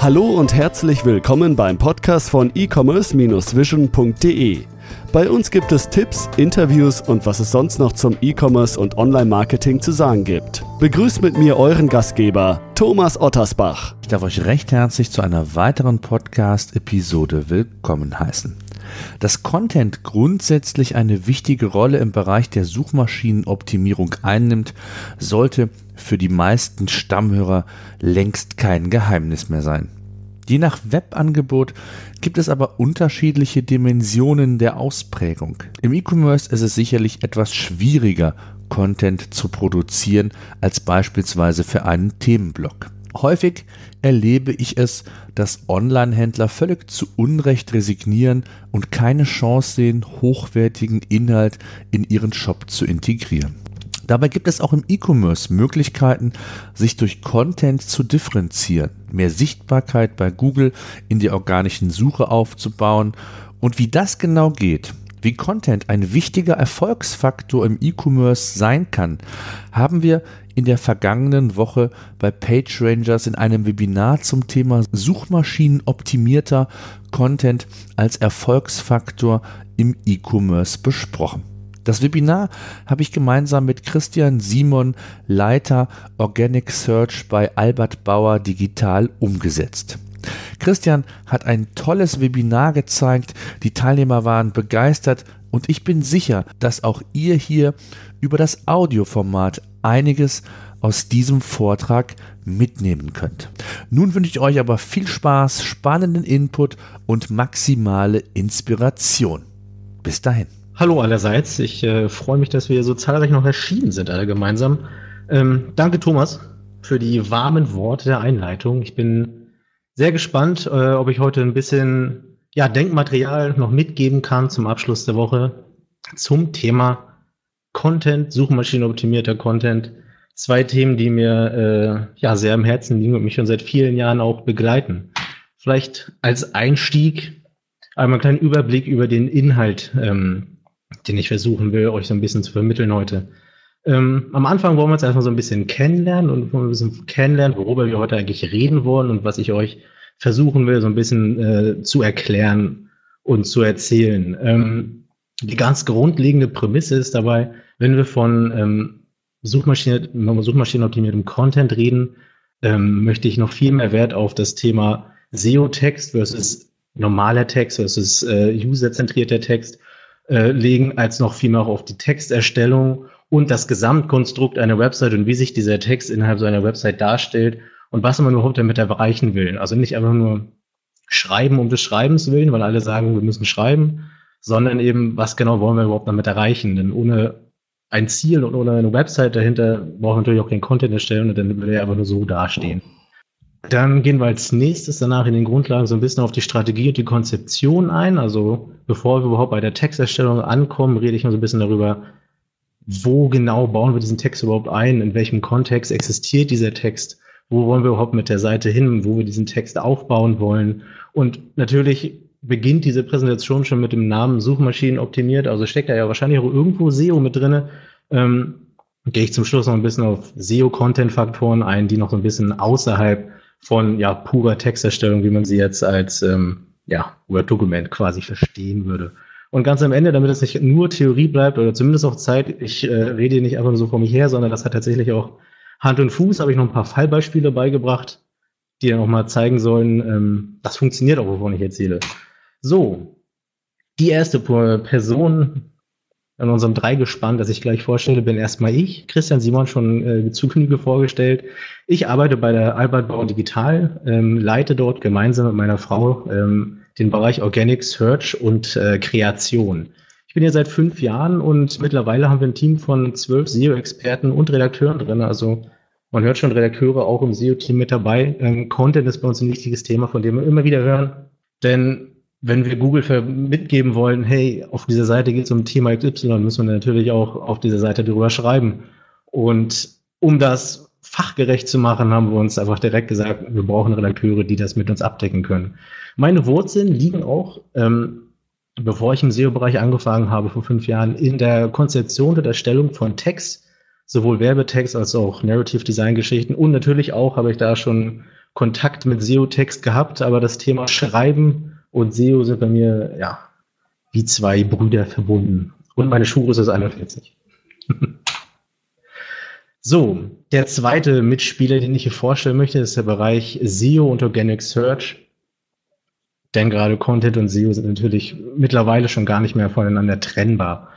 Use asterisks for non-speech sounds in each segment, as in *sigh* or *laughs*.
Hallo und herzlich willkommen beim Podcast von e-commerce-vision.de. Bei uns gibt es Tipps, Interviews und was es sonst noch zum E-Commerce und Online-Marketing zu sagen gibt. Begrüßt mit mir euren Gastgeber, Thomas Ottersbach. Ich darf euch recht herzlich zu einer weiteren Podcast-Episode willkommen heißen. Dass Content grundsätzlich eine wichtige Rolle im Bereich der Suchmaschinenoptimierung einnimmt, sollte für die meisten Stammhörer längst kein Geheimnis mehr sein. Je nach Webangebot gibt es aber unterschiedliche Dimensionen der Ausprägung. Im E-Commerce ist es sicherlich etwas schwieriger, Content zu produzieren als beispielsweise für einen Themenblock. Häufig erlebe ich es, dass Online-Händler völlig zu Unrecht resignieren und keine Chance sehen, hochwertigen Inhalt in ihren Shop zu integrieren. Dabei gibt es auch im E-Commerce Möglichkeiten, sich durch Content zu differenzieren, mehr Sichtbarkeit bei Google in der organischen Suche aufzubauen und wie das genau geht, wie Content ein wichtiger Erfolgsfaktor im E-Commerce sein kann, haben wir in der vergangenen Woche bei PageRangers in einem Webinar zum Thema Suchmaschinenoptimierter Content als Erfolgsfaktor im E-Commerce besprochen. Das Webinar habe ich gemeinsam mit Christian Simon, Leiter Organic Search bei Albert Bauer Digital umgesetzt. Christian hat ein tolles Webinar gezeigt, die Teilnehmer waren begeistert und ich bin sicher, dass auch ihr hier über das Audioformat einiges aus diesem Vortrag mitnehmen könnt. Nun wünsche ich euch aber viel Spaß, spannenden Input und maximale Inspiration. Bis dahin. Hallo allerseits. Ich äh, freue mich, dass wir so zahlreich noch erschienen sind, alle gemeinsam. Ähm, danke, Thomas, für die warmen Worte der Einleitung. Ich bin sehr gespannt, äh, ob ich heute ein bisschen ja, Denkmaterial noch mitgeben kann zum Abschluss der Woche zum Thema Content, suchmaschinenoptimierter Content. Zwei Themen, die mir äh, ja sehr am Herzen liegen und mich schon seit vielen Jahren auch begleiten. Vielleicht als Einstieg einmal einen kleinen Überblick über den Inhalt ähm, den ich versuchen will, euch so ein bisschen zu vermitteln heute. Ähm, am Anfang wollen wir uns erstmal so ein bisschen kennenlernen und ein bisschen kennenlernen, worüber wir heute eigentlich reden wollen und was ich euch versuchen will, so ein bisschen äh, zu erklären und zu erzählen. Ähm, die ganz grundlegende Prämisse ist dabei, wenn wir von ähm, Suchmaschine, suchmaschinenoptimiertem Content reden, ähm, möchte ich noch viel mehr Wert auf das Thema SEO-Text versus normaler Text versus äh, userzentrierter Text äh, legen, als noch viel mehr auf die Texterstellung und das Gesamtkonstrukt einer Website und wie sich dieser Text innerhalb so einer Website darstellt und was man überhaupt damit erreichen will. Also nicht einfach nur schreiben um des Schreibens willen, weil alle sagen, wir müssen schreiben, sondern eben, was genau wollen wir überhaupt damit erreichen? Denn ohne ein Ziel und ohne eine Website dahinter brauchen wir natürlich auch keinen Content erstellen und dann würde er einfach nur so dastehen. Dann gehen wir als nächstes danach in den Grundlagen so ein bisschen auf die Strategie und die Konzeption ein. Also bevor wir überhaupt bei der Texterstellung ankommen, rede ich noch so ein bisschen darüber, wo genau bauen wir diesen Text überhaupt ein, in welchem Kontext existiert dieser Text, wo wollen wir überhaupt mit der Seite hin, wo wir diesen Text aufbauen wollen. Und natürlich beginnt diese Präsentation schon mit dem Namen Suchmaschinen optimiert, also steckt da ja wahrscheinlich auch irgendwo SEO mit drinne. Ähm, gehe ich zum Schluss noch ein bisschen auf SEO-Content-Faktoren ein, die noch so ein bisschen außerhalb von ja, purer Texterstellung, wie man sie jetzt als ähm, ja, Word-Dokument quasi verstehen würde. Und ganz am Ende, damit es nicht nur Theorie bleibt oder zumindest auch Zeit, ich äh, rede nicht einfach nur so vor mich her, sondern das hat tatsächlich auch Hand und Fuß, habe ich noch ein paar Fallbeispiele beigebracht, die dann auch mal zeigen sollen, ähm, das funktioniert auch, wovon ich erzähle. So, die erste Person, in unserem Dreigespann, das ich gleich vorstelle, bin erstmal ich, Christian Simon, schon äh, zu Genüge vorgestellt. Ich arbeite bei der Albert Bauer Digital, ähm, leite dort gemeinsam mit meiner Frau ähm, den Bereich Organic Search und äh, Kreation. Ich bin hier seit fünf Jahren und mittlerweile haben wir ein Team von zwölf SEO-Experten und Redakteuren drin. Also man hört schon Redakteure auch im SEO-Team mit dabei. Ähm, Content ist bei uns ein wichtiges Thema, von dem wir immer wieder hören. Denn wenn wir Google mitgeben wollen, hey, auf dieser Seite geht es um Thema XY, müssen wir natürlich auch auf dieser Seite darüber schreiben. Und um das fachgerecht zu machen, haben wir uns einfach direkt gesagt, wir brauchen Redakteure, die das mit uns abdecken können. Meine Wurzeln liegen auch, ähm, bevor ich im SEO-Bereich angefangen habe vor fünf Jahren, in der Konzeption und Erstellung von Text, sowohl Werbetext als auch Narrative Design Geschichten und natürlich auch habe ich da schon Kontakt mit SEO-Text gehabt, aber das Thema Schreiben und SEO sind bei mir, ja, wie zwei Brüder verbunden. Und meine Schuhgröße ist 41. *laughs* so, der zweite Mitspieler, den ich hier vorstellen möchte, ist der Bereich SEO und Organic Search. Denn gerade Content und SEO sind natürlich mittlerweile schon gar nicht mehr voneinander trennbar.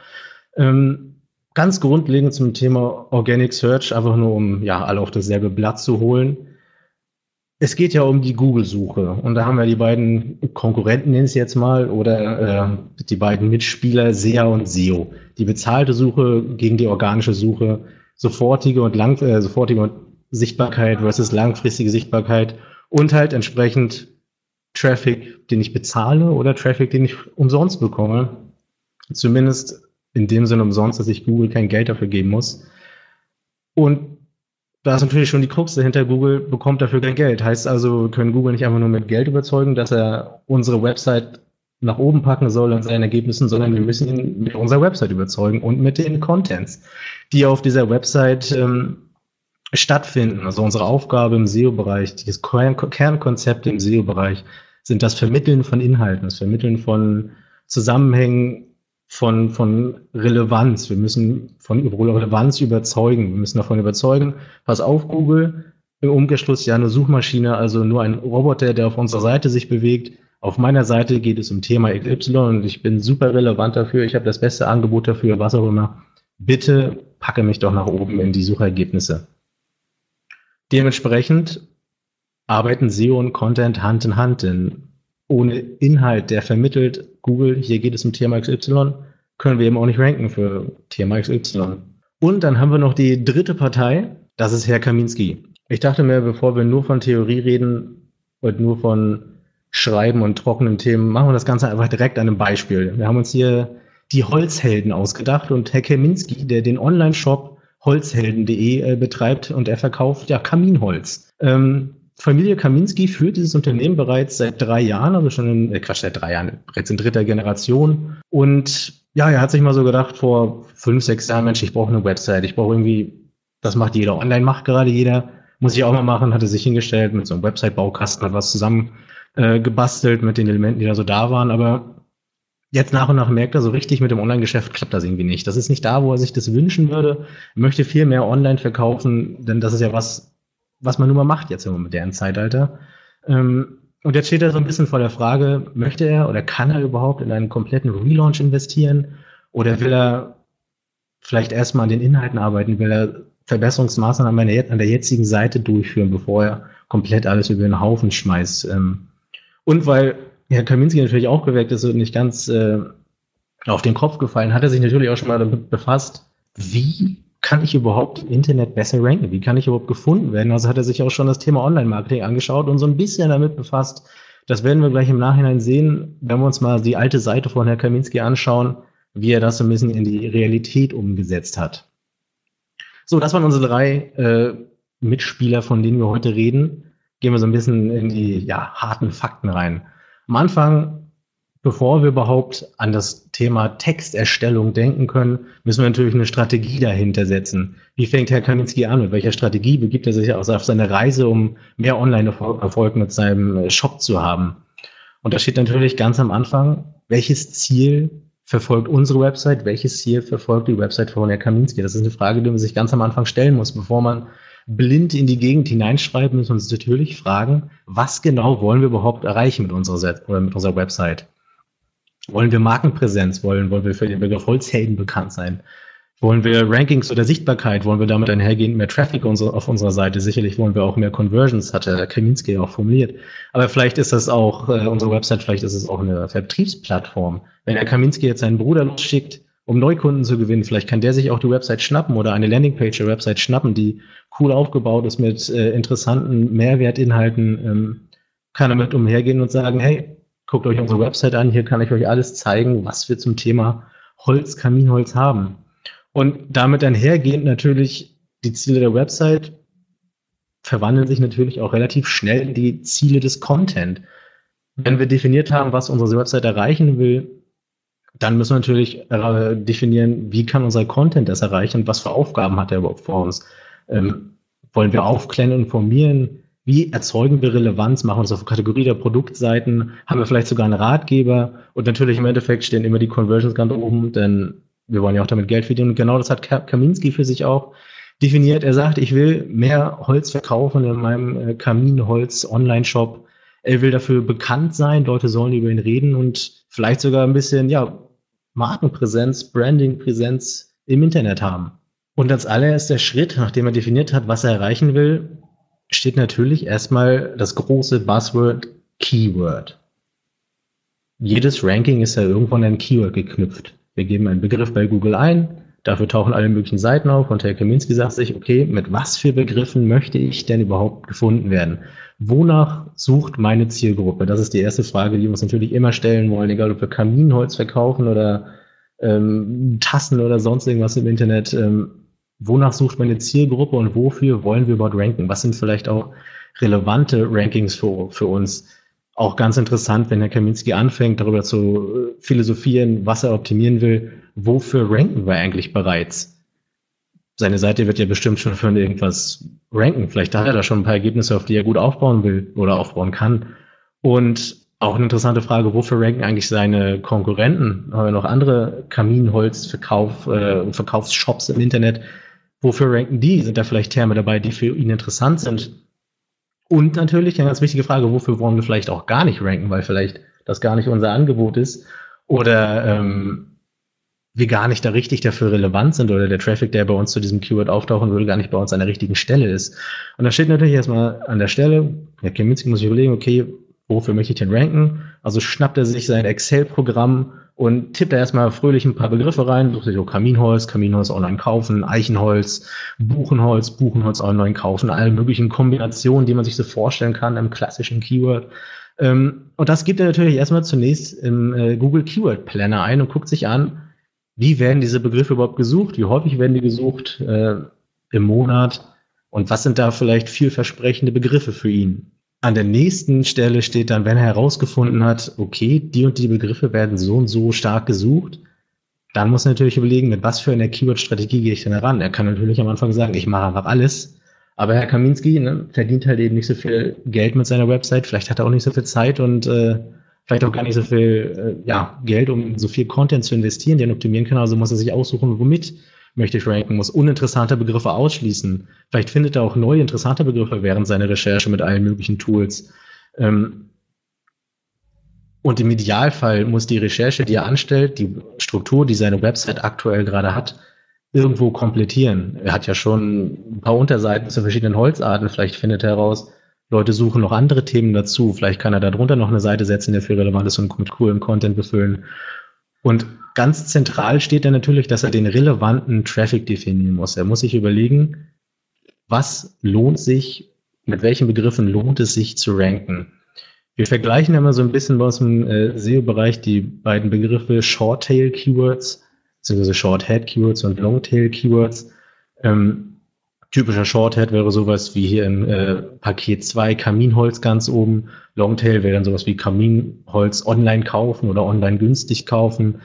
Ähm, ganz grundlegend zum Thema Organic Search, einfach nur um ja alle auf dasselbe Blatt zu holen. Es geht ja um die Google-Suche und da haben wir die beiden Konkurrenten, nenne ich es jetzt mal, oder äh, die beiden Mitspieler SEA und SEO. Die bezahlte Suche gegen die organische Suche, sofortige und lang, äh, sofortige Sichtbarkeit versus langfristige Sichtbarkeit und halt entsprechend Traffic, den ich bezahle oder Traffic, den ich umsonst bekomme. Zumindest in dem Sinne umsonst, dass ich Google kein Geld dafür geben muss. Und da ist natürlich schon die Krux dahinter, Google bekommt dafür kein Geld. Heißt also, wir können Google nicht einfach nur mit Geld überzeugen, dass er unsere Website nach oben packen soll an seinen Ergebnissen, sondern wir müssen ihn mit unserer Website überzeugen und mit den Contents, die auf dieser Website ähm, stattfinden. Also unsere Aufgabe im SEO-Bereich, dieses Kernkonzept im SEO-Bereich, sind das Vermitteln von Inhalten, das Vermitteln von Zusammenhängen, von, von Relevanz. Wir müssen von Relevanz überzeugen. Wir müssen davon überzeugen, pass auf, Google, im Umkehrschluss ja eine Suchmaschine, also nur ein Roboter, der auf unserer Seite sich bewegt. Auf meiner Seite geht es um Thema XY und ich bin super relevant dafür. Ich habe das beste Angebot dafür, was auch immer. Bitte packe mich doch nach oben in die Suchergebnisse. Dementsprechend arbeiten SEO und Content Hand in Hand, denn ohne Inhalt, der vermittelt, Google, hier geht es um Thema XY, können wir eben auch nicht ranken für Thema XY. Und dann haben wir noch die dritte Partei, das ist Herr Kaminski. Ich dachte mir, bevor wir nur von Theorie reden und nur von Schreiben und trockenen Themen, machen wir das Ganze einfach direkt an einem Beispiel. Wir haben uns hier die Holzhelden ausgedacht und Herr Kaminski, der den Online-Shop holzhelden.de äh, betreibt und er verkauft ja Kaminholz. Ähm, Familie Kaminski führt dieses Unternehmen bereits seit drei Jahren, also schon in, äh, Quatsch, seit drei Jahren, bereits in dritter Generation. Und ja, er hat sich mal so gedacht, vor fünf, sechs Jahren, Mensch, ich brauche eine Website, ich brauche irgendwie, das macht jeder, online macht gerade jeder, muss ich auch mal machen, hatte sich hingestellt mit so einem Website-Baukasten, hat was zusammen äh, gebastelt mit den Elementen, die da so da waren, aber jetzt nach und nach merkt er so richtig mit dem Online-Geschäft klappt das irgendwie nicht. Das ist nicht da, wo er sich das wünschen würde. Er möchte viel mehr online verkaufen, denn das ist ja was, was man nun mal macht jetzt im modernen Zeitalter. Ähm, und jetzt steht er so ein bisschen vor der Frage, möchte er oder kann er überhaupt in einen kompletten Relaunch investieren? Oder will er vielleicht erstmal an den Inhalten arbeiten? Will er Verbesserungsmaßnahmen an der jetzigen Seite durchführen, bevor er komplett alles über den Haufen schmeißt? Ähm, und weil Herr Kaminski natürlich auch geweckt ist und nicht ganz äh, auf den Kopf gefallen, hat er sich natürlich auch schon mal damit befasst, wie kann ich überhaupt im Internet besser ranken? Wie kann ich überhaupt gefunden werden? Also hat er sich auch schon das Thema Online-Marketing angeschaut und so ein bisschen damit befasst. Das werden wir gleich im Nachhinein sehen, wenn wir uns mal die alte Seite von Herrn Kaminski anschauen, wie er das so ein bisschen in die Realität umgesetzt hat. So, das waren unsere drei äh, Mitspieler, von denen wir heute reden. Gehen wir so ein bisschen in die ja, harten Fakten rein. Am Anfang bevor wir überhaupt an das Thema Texterstellung denken können, müssen wir natürlich eine Strategie dahinter setzen. Wie fängt Herr Kaminski an? Mit welcher Strategie begibt er sich auf seine Reise, um mehr Online-Erfolg mit seinem äh, Shop zu haben? Und da steht natürlich ganz am Anfang, welches Ziel verfolgt unsere Website, welches Ziel verfolgt die Website von Herrn Kaminski? Das ist eine Frage, die man sich ganz am Anfang stellen muss, bevor man blind in die Gegend hineinschreibt, müssen wir uns natürlich fragen, was genau wollen wir überhaupt erreichen mit unserer, oder mit unserer Website? Wollen wir Markenpräsenz? Wollen, wollen wir für den Begriff Holzhelden bekannt sein? Wollen wir Rankings oder Sichtbarkeit? Wollen wir damit einhergehend mehr Traffic auf unserer Seite? Sicherlich wollen wir auch mehr Conversions, hat der Kaminski auch formuliert. Aber vielleicht ist das auch äh, unsere Website, vielleicht ist es auch eine Vertriebsplattform. Wenn der Kaminski jetzt seinen Bruder losschickt, um Neukunden zu gewinnen, vielleicht kann der sich auch die Website schnappen oder eine Landingpage der Website schnappen, die cool aufgebaut ist mit äh, interessanten Mehrwertinhalten, ähm, kann damit umhergehen und sagen, hey, Guckt euch unsere Website an, hier kann ich euch alles zeigen, was wir zum Thema Holz, Kaminholz haben. Und damit einhergehend natürlich die Ziele der Website verwandeln sich natürlich auch relativ schnell in die Ziele des Content. Wenn wir definiert haben, was unsere Website erreichen will, dann müssen wir natürlich äh, definieren, wie kann unser Content das erreichen und was für Aufgaben hat er überhaupt vor uns. Ähm, wollen wir aufklären, informieren? Wie erzeugen wir Relevanz, machen wir das auf Kategorie der Produktseiten, haben wir vielleicht sogar einen Ratgeber und natürlich im Endeffekt stehen immer die Conversions ganz oben, denn wir wollen ja auch damit Geld verdienen. Und genau das hat Kaminski für sich auch definiert. Er sagt, ich will mehr Holz verkaufen in meinem äh, Kaminholz-Online-Shop. Er will dafür bekannt sein, Leute sollen über ihn reden und vielleicht sogar ein bisschen, ja, Markenpräsenz, Brandingpräsenz im Internet haben. Und als allererster Schritt, nachdem er definiert hat, was er erreichen will, steht natürlich erstmal das große Buzzword Keyword. Jedes Ranking ist ja irgendwo an ein Keyword geknüpft. Wir geben einen Begriff bei Google ein, dafür tauchen alle möglichen Seiten auf und Herr Kaminski sagt sich, okay, mit was für Begriffen möchte ich denn überhaupt gefunden werden? Wonach sucht meine Zielgruppe? Das ist die erste Frage, die wir uns natürlich immer stellen wollen, egal ob wir Kaminholz verkaufen oder ähm, Tassen oder sonst irgendwas im Internet. Ähm, wonach sucht meine Zielgruppe und wofür wollen wir überhaupt ranken? Was sind vielleicht auch relevante Rankings für, für uns? auch ganz interessant, wenn Herr Kaminski anfängt, darüber zu philosophieren, was er optimieren will. Wofür ranken wir eigentlich bereits? Seine Seite wird ja bestimmt schon für irgendwas ranken. Vielleicht hat er da schon ein paar Ergebnisse, auf die er gut aufbauen will oder aufbauen kann. Und auch eine interessante Frage, wofür ranken eigentlich seine Konkurrenten? Haben wir noch andere Kaminholzverkauf, äh, Verkaufsshops im Internet? Wofür ranken die? Sind da vielleicht Terme dabei, die für ihn interessant sind? Und natürlich eine ganz wichtige Frage, wofür wollen wir vielleicht auch gar nicht ranken, weil vielleicht das gar nicht unser Angebot ist oder ähm, wir gar nicht da richtig dafür relevant sind oder der Traffic, der bei uns zu diesem Keyword auftauchen würde, gar nicht bei uns an der richtigen Stelle ist. Und da steht natürlich erstmal an der Stelle, Herr Kaminski muss sich überlegen, okay, wofür möchte ich denn ranken? Also schnappt er sich sein Excel-Programm und tippt da erstmal fröhlich ein paar Begriffe rein, sucht sich so Kaminholz, Kaminholz online kaufen, Eichenholz, Buchenholz, Buchenholz online kaufen, alle möglichen Kombinationen, die man sich so vorstellen kann im klassischen Keyword. Ähm, und das gibt er natürlich erstmal zunächst im äh, Google Keyword Planner ein und guckt sich an, wie werden diese Begriffe überhaupt gesucht, wie häufig werden die gesucht äh, im Monat und was sind da vielleicht vielversprechende Begriffe für ihn. An der nächsten Stelle steht dann, wenn er herausgefunden hat, okay, die und die Begriffe werden so und so stark gesucht, dann muss er natürlich überlegen, mit was für einer Keyword-Strategie gehe ich denn heran. Er kann natürlich am Anfang sagen, ich mache einfach alles. Aber Herr Kaminski ne, verdient halt eben nicht so viel Geld mit seiner Website. Vielleicht hat er auch nicht so viel Zeit und äh, vielleicht auch gar nicht so viel äh, ja, Geld, um so viel Content zu investieren, den er optimieren kann. Also muss er sich aussuchen, womit möchte ich ranken, muss uninteressante Begriffe ausschließen. Vielleicht findet er auch neue interessante Begriffe während seiner Recherche mit allen möglichen Tools. Ähm, und im Idealfall muss die Recherche, die er anstellt, die Struktur, die seine Website aktuell gerade hat, irgendwo komplettieren. Er hat ja schon ein paar Unterseiten zu verschiedenen Holzarten. Vielleicht findet er heraus, Leute suchen noch andere Themen dazu. Vielleicht kann er darunter noch eine Seite setzen, der für relevant ist und mit coolem Content befüllen. Und ganz zentral steht dann natürlich, dass er den relevanten Traffic definieren muss. Er muss sich überlegen, was lohnt sich, mit welchen Begriffen lohnt es sich zu ranken. Wir vergleichen immer so ein bisschen uns im äh, SEO-Bereich die beiden Begriffe Short-Tail-Keywords, beziehungsweise Short-Head-Keywords und Long-Tail-Keywords. Ähm, typischer Short-Head wäre sowas wie hier im äh, Paket 2 Kaminholz ganz oben. Longtail wäre dann sowas wie Kaminholz online kaufen oder online günstig kaufen.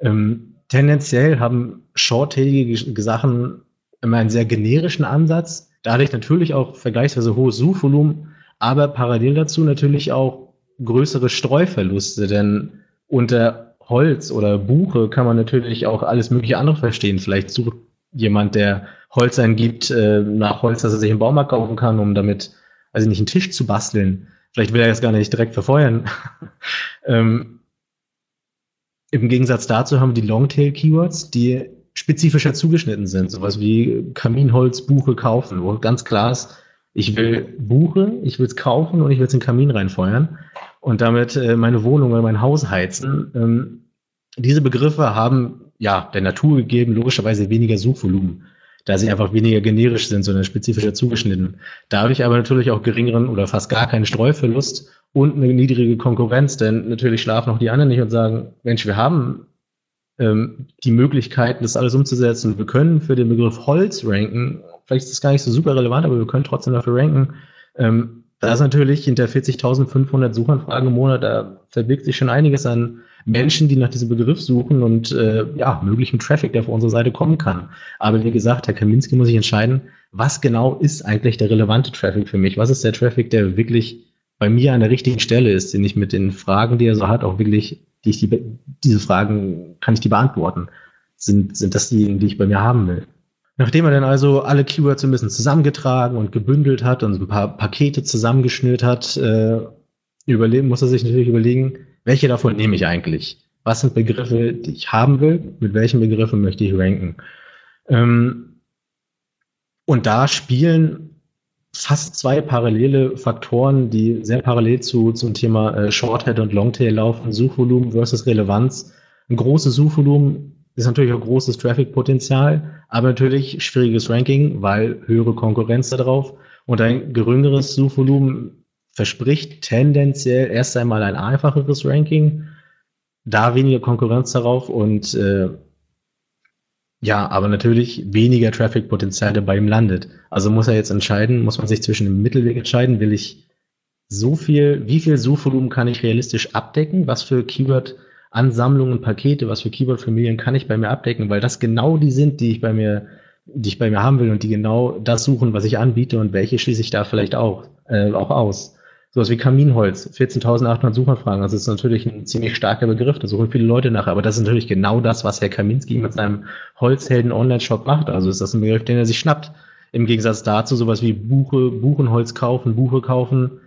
Ähm, tendenziell haben shorttailige Sachen immer einen sehr generischen Ansatz, dadurch natürlich auch vergleichsweise hohes Suchvolumen, aber parallel dazu natürlich auch größere Streuverluste, denn unter Holz oder Buche kann man natürlich auch alles mögliche andere verstehen. Vielleicht sucht jemand, der Holz eingibt, äh, nach Holz, das er sich im Baumarkt kaufen kann, um damit, also nicht einen Tisch zu basteln. Vielleicht will er das gar nicht direkt verfeuern. *laughs* ähm, im Gegensatz dazu haben wir die Longtail-Keywords, die spezifischer zugeschnitten sind. Sowas wie Kaminholz, Buche kaufen, wo ganz klar ist, ich will Buche, ich will es kaufen und ich will es in den Kamin reinfeuern und damit äh, meine Wohnung oder mein Haus heizen. Ähm, diese Begriffe haben ja der Natur gegeben logischerweise weniger Suchvolumen, da sie einfach weniger generisch sind, sondern spezifischer zugeschnitten. Dadurch aber natürlich auch geringeren oder fast gar keinen Streuverlust und eine niedrige Konkurrenz, denn natürlich schlafen auch die anderen nicht und sagen, Mensch, wir haben ähm, die Möglichkeiten, das alles umzusetzen. Wir können für den Begriff Holz ranken. Vielleicht ist das gar nicht so super relevant, aber wir können trotzdem dafür ranken. Ähm, da ist natürlich hinter 40.500 Suchanfragen im Monat, da verbirgt sich schon einiges an Menschen, die nach diesem Begriff suchen und äh, ja, möglichen Traffic, der auf unsere Seite kommen kann. Aber wie gesagt, Herr Kaminski muss sich entscheiden, was genau ist eigentlich der relevante Traffic für mich? Was ist der Traffic, der wirklich bei mir an der richtigen Stelle ist, den ich mit den Fragen, die er so hat, auch wirklich, die ich die, diese Fragen, kann ich die beantworten? Sind, sind das diejenigen, die ich bei mir haben will? Nachdem er dann also alle Keywords ein bisschen zusammengetragen und gebündelt hat und ein paar Pakete zusammengeschnürt hat, äh, überlegen, muss er sich natürlich überlegen, welche davon nehme ich eigentlich? Was sind Begriffe, die ich haben will? Mit welchen Begriffen möchte ich ranken? Ähm, und da spielen fast zwei parallele Faktoren, die sehr parallel zu, zum Thema äh, Shorthead und Longtail laufen. Suchvolumen versus Relevanz. Ein großes Suchvolumen ist natürlich auch großes Traffic-Potenzial, aber natürlich schwieriges Ranking, weil höhere Konkurrenz da drauf. Und ein geringeres Suchvolumen verspricht tendenziell erst einmal ein einfacheres Ranking, da weniger Konkurrenz darauf und äh, ja, aber natürlich weniger Traffic-Potenzial dabei ihm landet. Also muss er jetzt entscheiden, muss man sich zwischen dem Mittelweg entscheiden, will ich so viel, wie viel Suchvolumen kann ich realistisch abdecken, was für Keyword Ansammlungen, Pakete, was für Keyword-Familien kann ich bei mir abdecken, weil das genau die sind, die ich bei mir, die ich bei mir haben will und die genau das suchen, was ich anbiete und welche schließe ich da vielleicht auch, äh, auch aus. Sowas wie Kaminholz, 14.800 Suchanfragen, das ist natürlich ein ziemlich starker Begriff, da suchen viele Leute nach, aber das ist natürlich genau das, was Herr Kaminski mit seinem Holzhelden Online-Shop macht. Also ist das ein Begriff, den er sich schnappt. Im Gegensatz dazu sowas wie Buche, Buchenholz kaufen, Buche kaufen,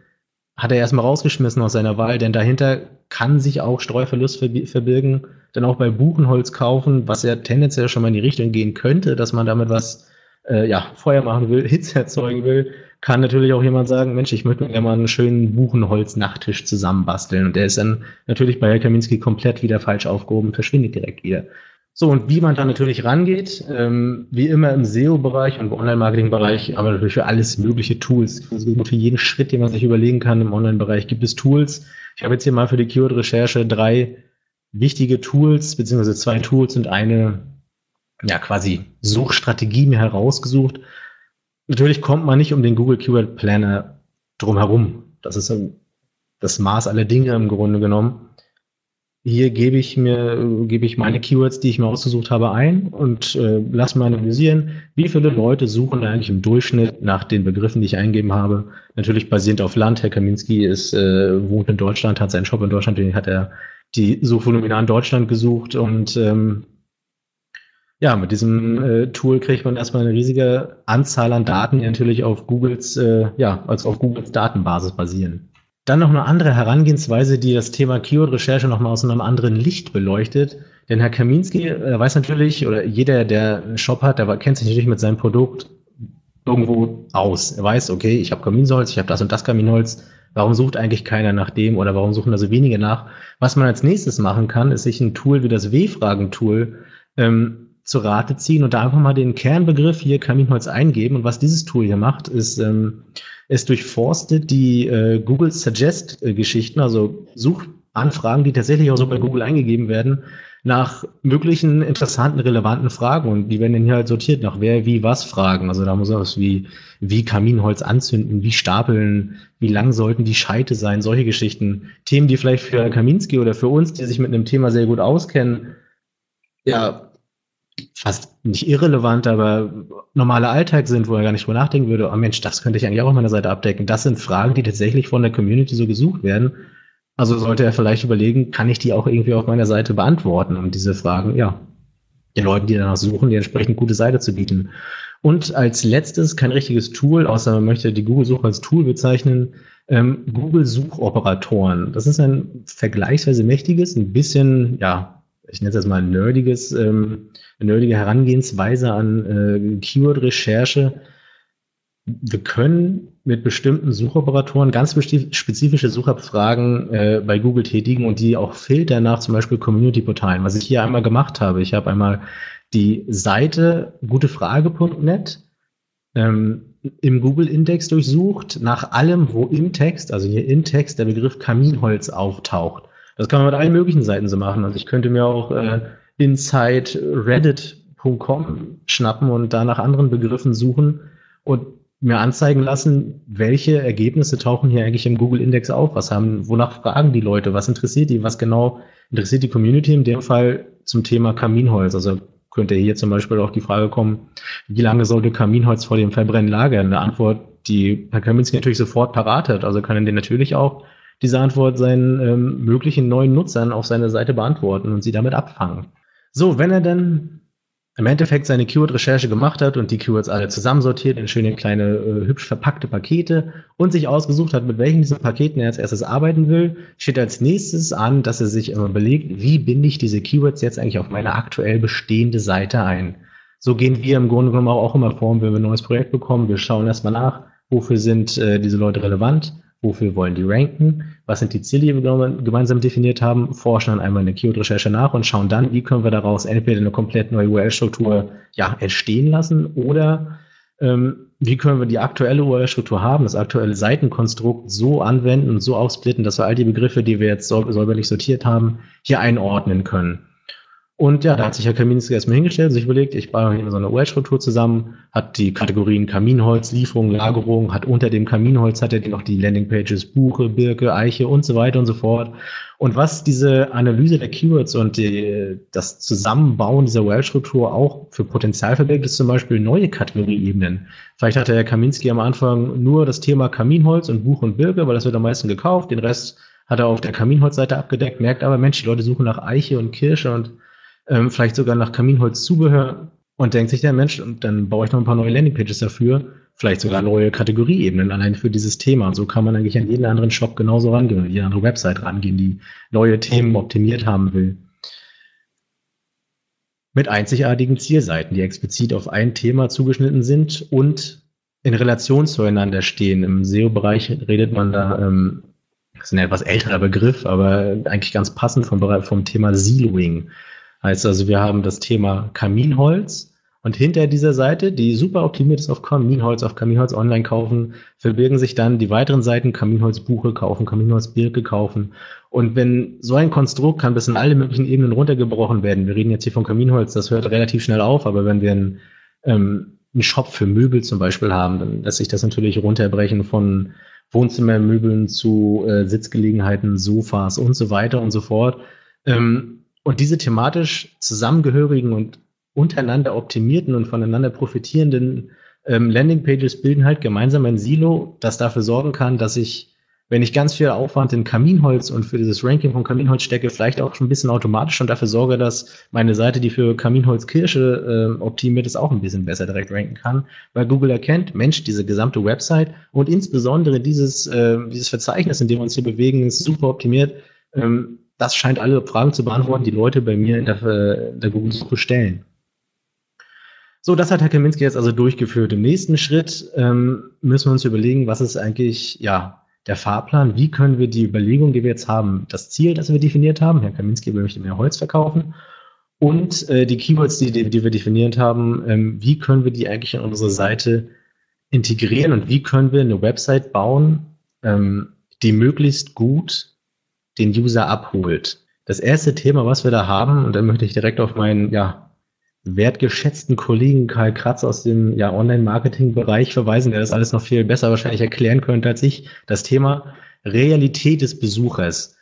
hat er erstmal rausgeschmissen aus seiner Wahl, denn dahinter kann sich auch Streuverlust verbirgen. Dann auch bei Buchenholz kaufen, was ja tendenziell schon mal in die Richtung gehen könnte, dass man damit was äh, ja, Feuer machen will, *laughs* Hitze erzeugen will, kann natürlich auch jemand sagen, Mensch, ich möchte mir gerne mal einen schönen Buchenholz-Nachttisch zusammenbasteln. Und der ist dann natürlich bei Herr Kaminski komplett wieder falsch aufgehoben, verschwindet direkt wieder. So, und wie man da natürlich rangeht, ähm, wie immer im SEO-Bereich und im Online-Marketing-Bereich, aber natürlich für alles mögliche Tools. Für jeden Schritt, den man sich überlegen kann im Online-Bereich, gibt es Tools. Ich habe jetzt hier mal für die Keyword-Recherche drei wichtige Tools, beziehungsweise zwei Tools und eine, ja, quasi Suchstrategie mir herausgesucht. Natürlich kommt man nicht um den Google Keyword Planner drumherum. Das ist das Maß aller Dinge im Grunde genommen hier gebe ich mir, gebe ich meine Keywords, die ich mir ausgesucht habe, ein und äh, lasse mal analysieren, wie viele Leute suchen eigentlich im Durchschnitt nach den Begriffen, die ich eingeben habe. Natürlich basierend auf Land. Herr Kaminski ist, äh, wohnt in Deutschland, hat seinen Shop in Deutschland, den hat er die Suchvolumina in Deutschland gesucht und ähm, ja, mit diesem äh, Tool kriegt man erstmal eine riesige Anzahl an Daten, die natürlich auf Googles, äh, ja, als auf Googles Datenbasis basieren. Dann noch eine andere Herangehensweise, die das Thema Keyword-Recherche nochmal aus einem anderen Licht beleuchtet. Denn Herr Kaminski äh, weiß natürlich, oder jeder, der einen Shop hat, der kennt sich natürlich mit seinem Produkt irgendwo aus. Er weiß, okay, ich habe Kaminholz, ich habe das und das Kaminholz. Warum sucht eigentlich keiner nach dem oder warum suchen da so wenige nach? Was man als nächstes machen kann, ist sich ein Tool wie das W-Fragen-Tool ähm, zu Rate ziehen und da einfach mal den Kernbegriff hier Kaminholz eingeben. Und was dieses Tool hier macht, ist, ähm, es durchforstet die äh, Google Suggest-Geschichten, also Suchanfragen, die tatsächlich auch so bei Google eingegeben werden, nach möglichen interessanten, relevanten Fragen. Und die werden dann hier halt sortiert nach wer, wie, was Fragen. Also da muss was wie, wie Kaminholz anzünden, wie stapeln, wie lang sollten die Scheite sein, solche Geschichten. Themen, die vielleicht für Kaminski oder für uns, die sich mit einem Thema sehr gut auskennen, ja, fast nicht irrelevant, aber normale Alltag sind, wo er gar nicht drüber nachdenken würde, oh Mensch, das könnte ich eigentlich auch auf meiner Seite abdecken. Das sind Fragen, die tatsächlich von der Community so gesucht werden. Also sollte er vielleicht überlegen, kann ich die auch irgendwie auf meiner Seite beantworten, um diese Fragen, ja, den Leuten, die danach suchen, die entsprechend gute Seite zu bieten. Und als letztes kein richtiges Tool, außer man möchte die Google-Suche als Tool bezeichnen, ähm, Google-Suchoperatoren. Das ist ein vergleichsweise mächtiges, ein bisschen, ja, ich nenne es jetzt mal nerdiges, ähm, nerdige Herangehensweise an äh, Keyword-Recherche. Wir können mit bestimmten Suchoperatoren ganz spezifische Suchabfragen äh, bei Google tätigen und die auch filtern nach zum Beispiel Community-Portalen, was ich hier einmal gemacht habe. Ich habe einmal die Seite gutefrage.net ähm, im Google-Index durchsucht, nach allem, wo im Text, also hier im Text, der Begriff Kaminholz auftaucht. Das kann man mit allen möglichen Seiten so machen. Also ich könnte mir auch äh, inside reddit.com schnappen und da nach anderen Begriffen suchen. Und mir anzeigen lassen, welche Ergebnisse tauchen hier eigentlich im Google Index auf, was haben, wonach fragen die Leute, was interessiert die, was genau interessiert die Community, in dem Fall zum Thema Kaminholz. Also könnte hier zum Beispiel auch die Frage kommen, wie lange sollte Kaminholz vor dem Verbrennen lagern? Eine Antwort, die Herr Kaminski natürlich sofort parat hat. Also kann er den natürlich auch diese Antwort seinen ähm, möglichen neuen Nutzern auf seine Seite beantworten und sie damit abfangen. So, wenn er dann im Endeffekt seine Keyword-Recherche gemacht hat und die Keywords alle zusammensortiert in schöne kleine, äh, hübsch verpackte Pakete und sich ausgesucht hat, mit welchen dieser Paketen er als erstes arbeiten will, steht als nächstes an, dass er sich immer überlegt, wie binde ich diese Keywords jetzt eigentlich auf meine aktuell bestehende Seite ein. So gehen wir im Grunde genommen auch immer vor, wenn wir ein neues Projekt bekommen. Wir schauen erstmal nach, wofür sind äh, diese Leute relevant, wofür wollen die ranken, was sind die Ziele, die wir gemeinsam definiert haben, forschen dann einmal eine Keyword-Recherche nach und schauen dann, wie können wir daraus entweder eine komplett neue URL-Struktur ja, entstehen lassen oder ähm, wie können wir die aktuelle URL-Struktur haben, das aktuelle Seitenkonstrukt so anwenden und so aufsplitten, dass wir all die Begriffe, die wir jetzt säuberlich sortiert haben, hier einordnen können. Und ja, da hat sich Herr Kaminski erstmal hingestellt, sich überlegt, ich baue hier so eine URL-Struktur zusammen, hat die Kategorien Kaminholz, Lieferung, Lagerung, hat unter dem Kaminholz hat er noch die Landingpages Buche, Birke, Eiche und so weiter und so fort. Und was diese Analyse der Keywords und die, das Zusammenbauen dieser URL-Struktur auch für Potenzial verbirgt, ist zum Beispiel neue Kategorieebenen. Vielleicht hatte Herr Kaminski am Anfang nur das Thema Kaminholz und Buche und Birke, weil das wird am meisten gekauft. Den Rest hat er auf der Kaminholzseite abgedeckt, merkt aber, Mensch, die Leute suchen nach Eiche und Kirsche und ähm, vielleicht sogar nach Kaminholzzubehör und denkt sich der Mensch, dann baue ich noch ein paar neue Landingpages dafür, vielleicht sogar neue Kategorieebenen allein für dieses Thema. Und so kann man eigentlich an jeden anderen Shop genauso rangehen oder jede andere Website rangehen, die neue Themen optimiert haben will. Mit einzigartigen Zielseiten, die explizit auf ein Thema zugeschnitten sind und in Relation zueinander stehen. Im SEO-Bereich redet man da, ähm, das ist ein etwas älterer Begriff, aber eigentlich ganz passend vom, vom Thema Siloing. Heißt also, wir haben das Thema Kaminholz und hinter dieser Seite, die super optimiert ist auf Kaminholz, auf Kaminholz online kaufen, verbirgen sich dann die weiteren Seiten Kaminholzbuche kaufen, Kaminholzbirke kaufen. Und wenn so ein Konstrukt kann bis in alle möglichen Ebenen runtergebrochen werden. Wir reden jetzt hier von Kaminholz, das hört relativ schnell auf, aber wenn wir einen, ähm, einen Shop für Möbel zum Beispiel haben, dann lässt sich das natürlich runterbrechen von Wohnzimmermöbeln zu äh, Sitzgelegenheiten, Sofas und so weiter und so fort. Ähm, und diese thematisch zusammengehörigen und untereinander optimierten und voneinander profitierenden ähm, Landingpages bilden halt gemeinsam ein Silo, das dafür sorgen kann, dass ich, wenn ich ganz viel Aufwand in Kaminholz und für dieses Ranking von Kaminholz stecke, vielleicht auch schon ein bisschen automatisch schon dafür sorge, dass meine Seite, die für Kaminholz Kirsche äh, optimiert ist, auch ein bisschen besser direkt ranken kann, weil Google erkennt, Mensch, diese gesamte Website und insbesondere dieses, äh, dieses Verzeichnis, in dem wir uns hier bewegen, ist super optimiert. Ähm, das scheint alle Fragen zu beantworten, die Leute bei mir in der, äh, der Google-Suche stellen. So, das hat Herr Kaminski jetzt also durchgeführt. Im nächsten Schritt ähm, müssen wir uns überlegen, was ist eigentlich ja der Fahrplan? Wie können wir die Überlegung, die wir jetzt haben, das Ziel, das wir definiert haben, Herr Kaminski möchte mehr Holz verkaufen, und äh, die Keywords, die, die, wir definiert haben, ähm, wie können wir die eigentlich in unsere Seite integrieren und wie können wir eine Website bauen, ähm, die möglichst gut den User abholt. Das erste Thema, was wir da haben, und da möchte ich direkt auf meinen, ja, wertgeschätzten Kollegen Karl Kratz aus dem ja, Online-Marketing-Bereich verweisen, der das alles noch viel besser wahrscheinlich erklären könnte als ich. Das Thema Realität des Besuchers.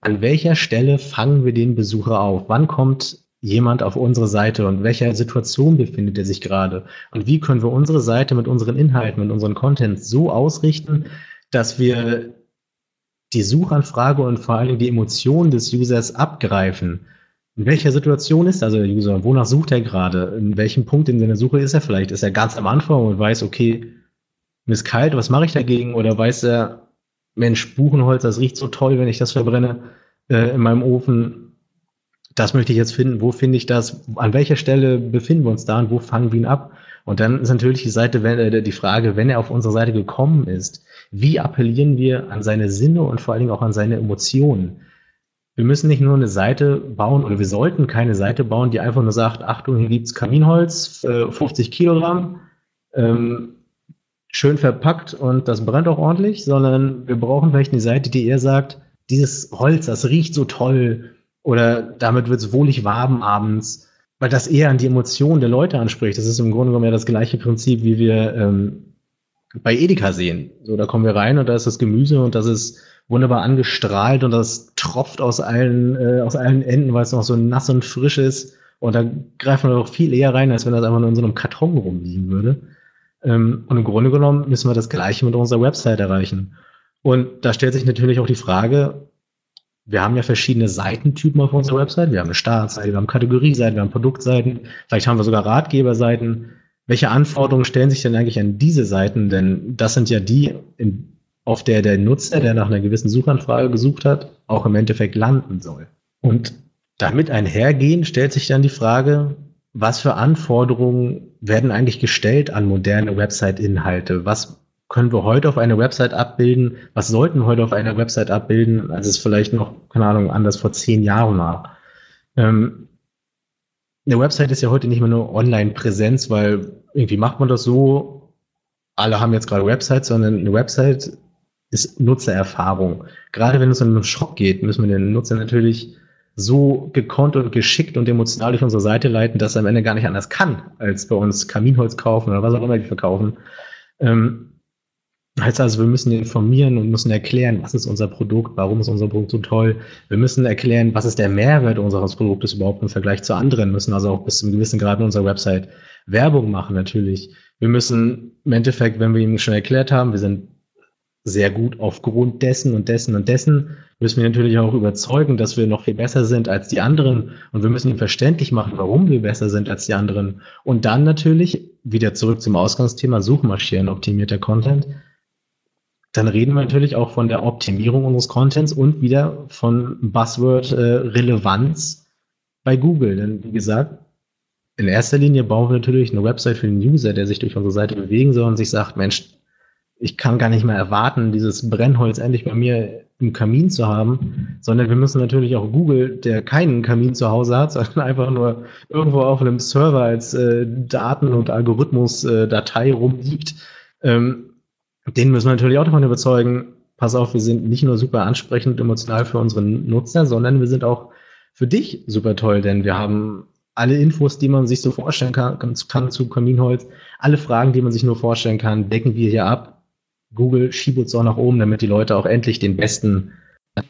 An welcher Stelle fangen wir den Besucher auf? Wann kommt jemand auf unsere Seite und welcher Situation befindet er sich gerade? Und wie können wir unsere Seite mit unseren Inhalten, mit unseren Contents so ausrichten, dass wir die Suchanfrage und vor allem die Emotionen des Users abgreifen. In welcher Situation ist also der User? Wonach sucht er gerade? In welchem Punkt in seiner Suche ist er vielleicht? Ist er ganz am Anfang und weiß, okay, mir ist kalt, was mache ich dagegen? Oder weiß er, Mensch, Buchenholz, das riecht so toll, wenn ich das verbrenne äh, in meinem Ofen. Das möchte ich jetzt finden. Wo finde ich das? An welcher Stelle befinden wir uns da und wo fangen wir ihn ab? Und dann ist natürlich die Seite, wenn, äh, die Frage, wenn er auf unsere Seite gekommen ist, wie appellieren wir an seine Sinne und vor allen Dingen auch an seine Emotionen? Wir müssen nicht nur eine Seite bauen oder wir sollten keine Seite bauen, die einfach nur sagt, Achtung, hier gibt's Kaminholz, äh, 50 Kilogramm, ähm, schön verpackt und das brennt auch ordentlich, sondern wir brauchen vielleicht eine Seite, die eher sagt, dieses Holz, das riecht so toll oder damit wird's wohlig warm abends, weil das eher an die Emotionen der Leute anspricht. Das ist im Grunde genommen ja das gleiche Prinzip, wie wir ähm, bei Edeka sehen. So, da kommen wir rein und da ist das Gemüse und das ist wunderbar angestrahlt und das tropft aus allen, äh, aus allen Enden, weil es noch so nass und frisch ist. Und da greifen wir doch viel eher rein, als wenn das einfach nur in so einem Karton rumliegen würde. Ähm, und im Grunde genommen müssen wir das Gleiche mit unserer Website erreichen. Und da stellt sich natürlich auch die Frage, wir haben ja verschiedene Seitentypen auf unserer Website. Wir haben eine Startseite, wir haben Kategorieseiten, wir haben Produktseiten, vielleicht haben wir sogar Ratgeberseiten. Welche Anforderungen stellen sich denn eigentlich an diese Seiten? Denn das sind ja die, auf der der Nutzer, der nach einer gewissen Suchanfrage gesucht hat, auch im Endeffekt landen soll. Und damit einhergehen stellt sich dann die Frage, was für Anforderungen werden eigentlich gestellt an moderne Website-Inhalte? Was können wir heute auf einer Website abbilden? Was sollten wir heute auf einer Website abbilden, als es vielleicht noch, keine Ahnung, anders vor zehn Jahren war? Ähm, eine Website ist ja heute nicht mehr nur Online-Präsenz, weil irgendwie macht man das so, alle haben jetzt gerade Websites, sondern eine Website ist Nutzererfahrung. Gerade wenn es um einen Shop geht, müssen wir den Nutzer natürlich so gekonnt und geschickt und emotional durch unsere Seite leiten, dass er am Ende gar nicht anders kann, als bei uns Kaminholz kaufen oder was auch immer die verkaufen. Ähm, Heißt also, wir müssen informieren und müssen erklären, was ist unser Produkt, warum ist unser Produkt so toll. Wir müssen erklären, was ist der Mehrwert unseres Produktes überhaupt im Vergleich zu anderen. Müssen also auch bis zu einem gewissen Grad in unserer Website Werbung machen, natürlich. Wir müssen im Endeffekt, wenn wir ihm schon erklärt haben, wir sind sehr gut aufgrund dessen und dessen und dessen, müssen wir natürlich auch überzeugen, dass wir noch viel besser sind als die anderen. Und wir müssen ihm verständlich machen, warum wir besser sind als die anderen. Und dann natürlich, wieder zurück zum Ausgangsthema, Suchmaschinen, optimierter Content dann reden wir natürlich auch von der Optimierung unseres Contents und wieder von Buzzword äh, Relevanz bei Google. Denn wie gesagt, in erster Linie bauen wir natürlich eine Website für den User, der sich durch unsere Seite bewegen soll und sich sagt, Mensch, ich kann gar nicht mehr erwarten, dieses Brennholz endlich bei mir im Kamin zu haben, sondern wir müssen natürlich auch Google, der keinen Kamin zu Hause hat, *laughs* sondern einfach nur irgendwo auf einem Server als äh, Daten- und Algorithmus-Datei äh, rumliegt, ähm, den müssen wir natürlich auch davon überzeugen, pass auf, wir sind nicht nur super ansprechend emotional für unsere Nutzer, sondern wir sind auch für dich super toll, denn wir haben alle Infos, die man sich so vorstellen kann, kann zu Kaminholz, alle Fragen, die man sich nur vorstellen kann, decken wir hier ab. Google schiebt uns auch nach oben, damit die Leute auch endlich den besten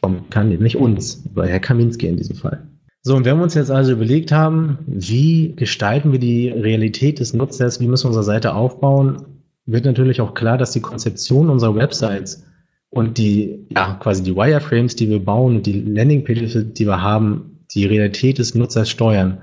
kommen kann, nämlich uns, bei Herr Kaminski in diesem Fall. So, und wenn wir uns jetzt also überlegt haben, wie gestalten wir die Realität des Nutzers, wie müssen wir unsere Seite aufbauen, wird natürlich auch klar, dass die Konzeption unserer Websites und die, ja, quasi die Wireframes, die wir bauen und die Landingpages, die wir haben, die Realität des Nutzers steuern.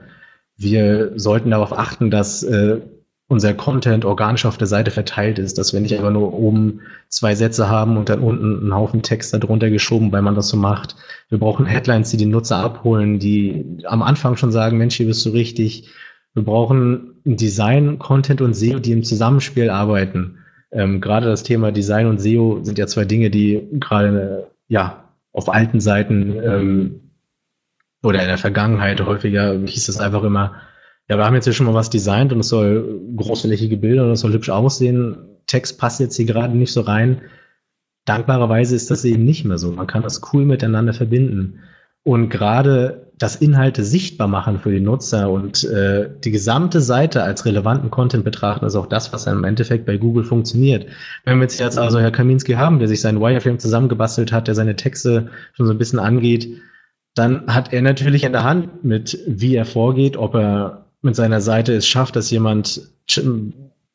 Wir sollten darauf achten, dass äh, unser Content organisch auf der Seite verteilt ist, dass wir nicht einfach nur oben zwei Sätze haben und dann unten einen Haufen Text darunter geschoben, weil man das so macht. Wir brauchen Headlines, die den Nutzer abholen, die am Anfang schon sagen, Mensch, hier bist du richtig. Wir brauchen Design, Content und SEO, die im Zusammenspiel arbeiten. Ähm, gerade das Thema Design und SEO sind ja zwei Dinge, die gerade ja auf alten Seiten ähm, oder in der Vergangenheit häufiger hieß es einfach immer, ja, wir haben jetzt hier schon mal was designt und es soll großflächige Bilder und es soll hübsch aussehen. Text passt jetzt hier gerade nicht so rein. Dankbarerweise ist das eben nicht mehr so. Man kann das cool miteinander verbinden. Und gerade das Inhalte sichtbar machen für die Nutzer und äh, die gesamte Seite als relevanten Content betrachten, ist auch das, was im Endeffekt bei Google funktioniert. Wenn wir jetzt, jetzt also Herr Kaminski haben, der sich seinen Wireframe zusammengebastelt hat, der seine Texte schon so ein bisschen angeht, dann hat er natürlich in der Hand mit, wie er vorgeht, ob er mit seiner Seite es schafft, dass jemand,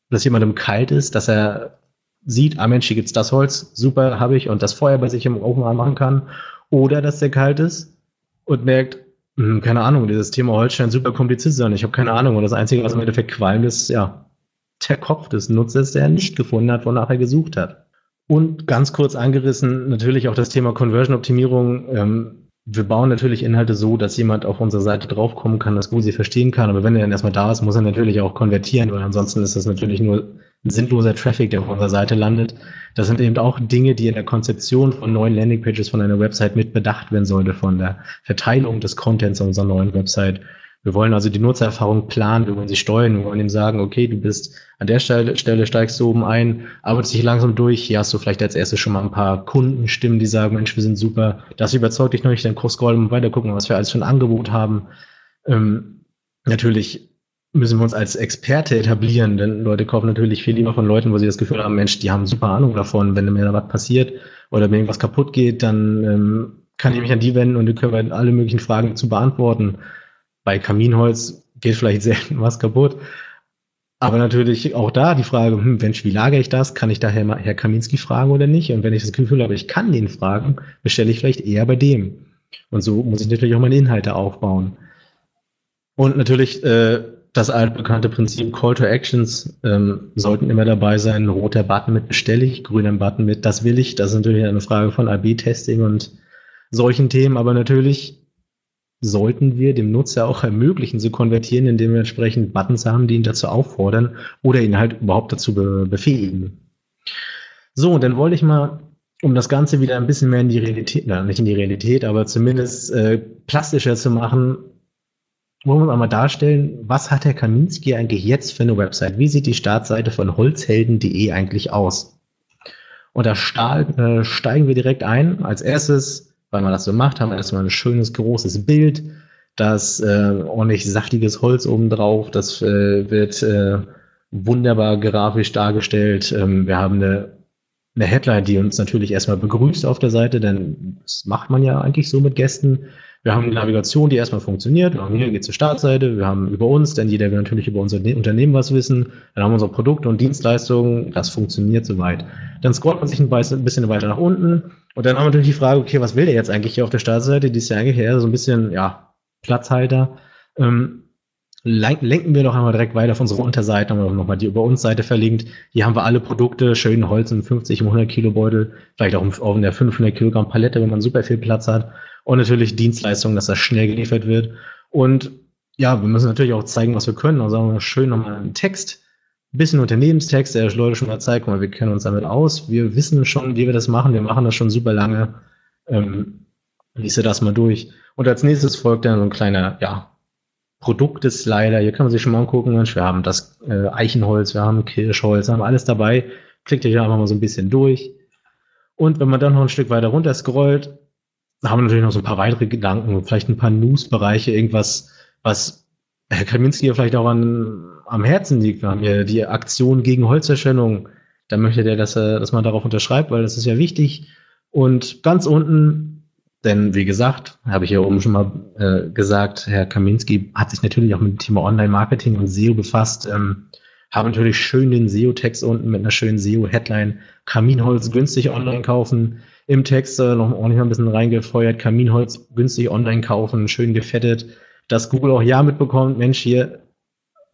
dass jemandem kalt ist, dass er sieht, ah Mensch, hier gibt's das Holz, super, habe ich, und das Feuer bei sich im Ofen anmachen kann, oder dass der kalt ist und merkt, hm, keine Ahnung, dieses Thema Holz scheint super kompliziert zu sein. Ich habe keine Ahnung. Und das Einzige, was im Endeffekt qualmt, ist ja der Kopf des Nutzers, der nicht gefunden hat, wonach er gesucht hat. Und ganz kurz angerissen, natürlich auch das Thema Conversion-Optimierung. Ähm, wir bauen natürlich Inhalte so, dass jemand auf unsere Seite draufkommen kann, Google sie verstehen kann. Aber wenn er dann erstmal da ist, muss er natürlich auch konvertieren, weil ansonsten ist das natürlich nur sinnloser Traffic, der auf unserer Seite landet. Das sind eben auch Dinge, die in der Konzeption von neuen Landingpages von einer Website mit bedacht werden sollte, von der Verteilung des Contents unserer neuen Website. Wir wollen also die Nutzererfahrung planen, wir wollen sie steuern, wir wollen ihm sagen, okay, du bist an der Stelle, steigst du oben ein, arbeitest dich langsam durch, hier hast du vielleicht als erstes schon mal ein paar Kundenstimmen, die sagen, Mensch, wir sind super, das überzeugt dich noch nicht, dann scrollen und weiter gucken, was wir alles für ein Angebot haben. Ähm, natürlich müssen wir uns als Experte etablieren, denn Leute kaufen natürlich viel lieber von Leuten, wo sie das Gefühl haben, Mensch, die haben super Ahnung davon, wenn mir da was passiert oder wenn irgendwas kaputt geht, dann ähm, kann ich mich an die wenden und die können alle möglichen Fragen zu beantworten. Bei Kaminholz geht vielleicht *laughs* selten was kaputt. Aber natürlich auch da die Frage, hm, Mensch, wie lagere ich das? Kann ich daher mal Herr Kaminski fragen oder nicht? Und wenn ich das Gefühl habe, ich kann den fragen, bestelle ich vielleicht eher bei dem. Und so muss ich natürlich auch meine Inhalte aufbauen. Und natürlich äh, das altbekannte Prinzip Call to Actions ähm, sollten immer dabei sein. Roter Button mit bestelle ich, grüner Button mit das will ich. Das ist natürlich eine Frage von AB-Testing und solchen Themen. Aber natürlich sollten wir dem Nutzer auch ermöglichen zu konvertieren, indem wir entsprechend Buttons haben, die ihn dazu auffordern oder ihn halt überhaupt dazu be befähigen. So, und dann wollte ich mal, um das Ganze wieder ein bisschen mehr in die Realität, na, nicht in die Realität, aber zumindest äh, plastischer zu machen, wollen wir mal darstellen, was hat der Kaminski eigentlich jetzt für eine Website? Wie sieht die Startseite von holzhelden.de eigentlich aus? Und da äh, steigen wir direkt ein. Als erstes, weil man das so macht, haben wir erstmal ein schönes, großes Bild, das äh, ordentlich saftiges Holz obendrauf, das äh, wird äh, wunderbar grafisch dargestellt. Ähm, wir haben eine, eine Headline, die uns natürlich erstmal begrüßt auf der Seite, denn das macht man ja eigentlich so mit Gästen. Wir haben eine Navigation, die erstmal funktioniert. Und hier geht zur Startseite. Wir haben über uns, denn jeder will natürlich über unser Unternehmen was wissen. Dann haben wir unsere Produkte und Dienstleistungen. Das funktioniert soweit. Dann scrollt man sich ein bisschen weiter nach unten. Und dann haben wir natürlich die Frage, okay, was will der jetzt eigentlich hier auf der Startseite? Die ist ja eigentlich eher so ein bisschen, ja, Platzhalter. Ähm, lenken wir doch einmal direkt weiter auf unsere Unterseite, haben wir nochmal die über uns Seite verlinkt. Hier haben wir alle Produkte, schön Holz im 50 und 100 Kilo Beutel, vielleicht auch auf der 500 Kilogramm Palette, wenn man super viel Platz hat und natürlich Dienstleistungen, dass das schnell geliefert wird. Und ja, wir müssen natürlich auch zeigen, was wir können. Also sagen wir schön nochmal einen Text, ein bisschen Unternehmenstext, der Leute schon mal zeigt, guck mal, wir kennen uns damit aus. Wir wissen schon, wie wir das machen. Wir machen das schon super lange. Ähm, liese das mal durch. Und als nächstes folgt dann so ein kleiner, ja, Produkte-Slider. Hier kann man sich schon mal angucken. Mensch, wir haben das äh, Eichenholz, wir haben Kirschholz, wir haben alles dabei. Klickt euch einfach mal so ein bisschen durch. Und wenn man dann noch ein Stück weiter runter scrollt, haben wir natürlich noch so ein paar weitere Gedanken, vielleicht ein paar News-Bereiche, irgendwas, was Herr Kaminski vielleicht auch an, am Herzen liegt. Wir haben ja die Aktion gegen Holzerschennung. Da möchte der, dass, er, dass man darauf unterschreibt, weil das ist ja wichtig. Und ganz unten, denn wie gesagt, habe ich ja oben schon mal äh, gesagt, Herr Kaminski hat sich natürlich auch mit dem Thema Online-Marketing und SEO befasst. Ähm, haben natürlich schön den SEO-Text unten mit einer schönen SEO-Headline. Kaminholz günstig online kaufen im Text äh, noch ordentlich mal ein bisschen reingefeuert, Kaminholz günstig online kaufen, schön gefettet, dass Google auch ja mitbekommt, Mensch, hier,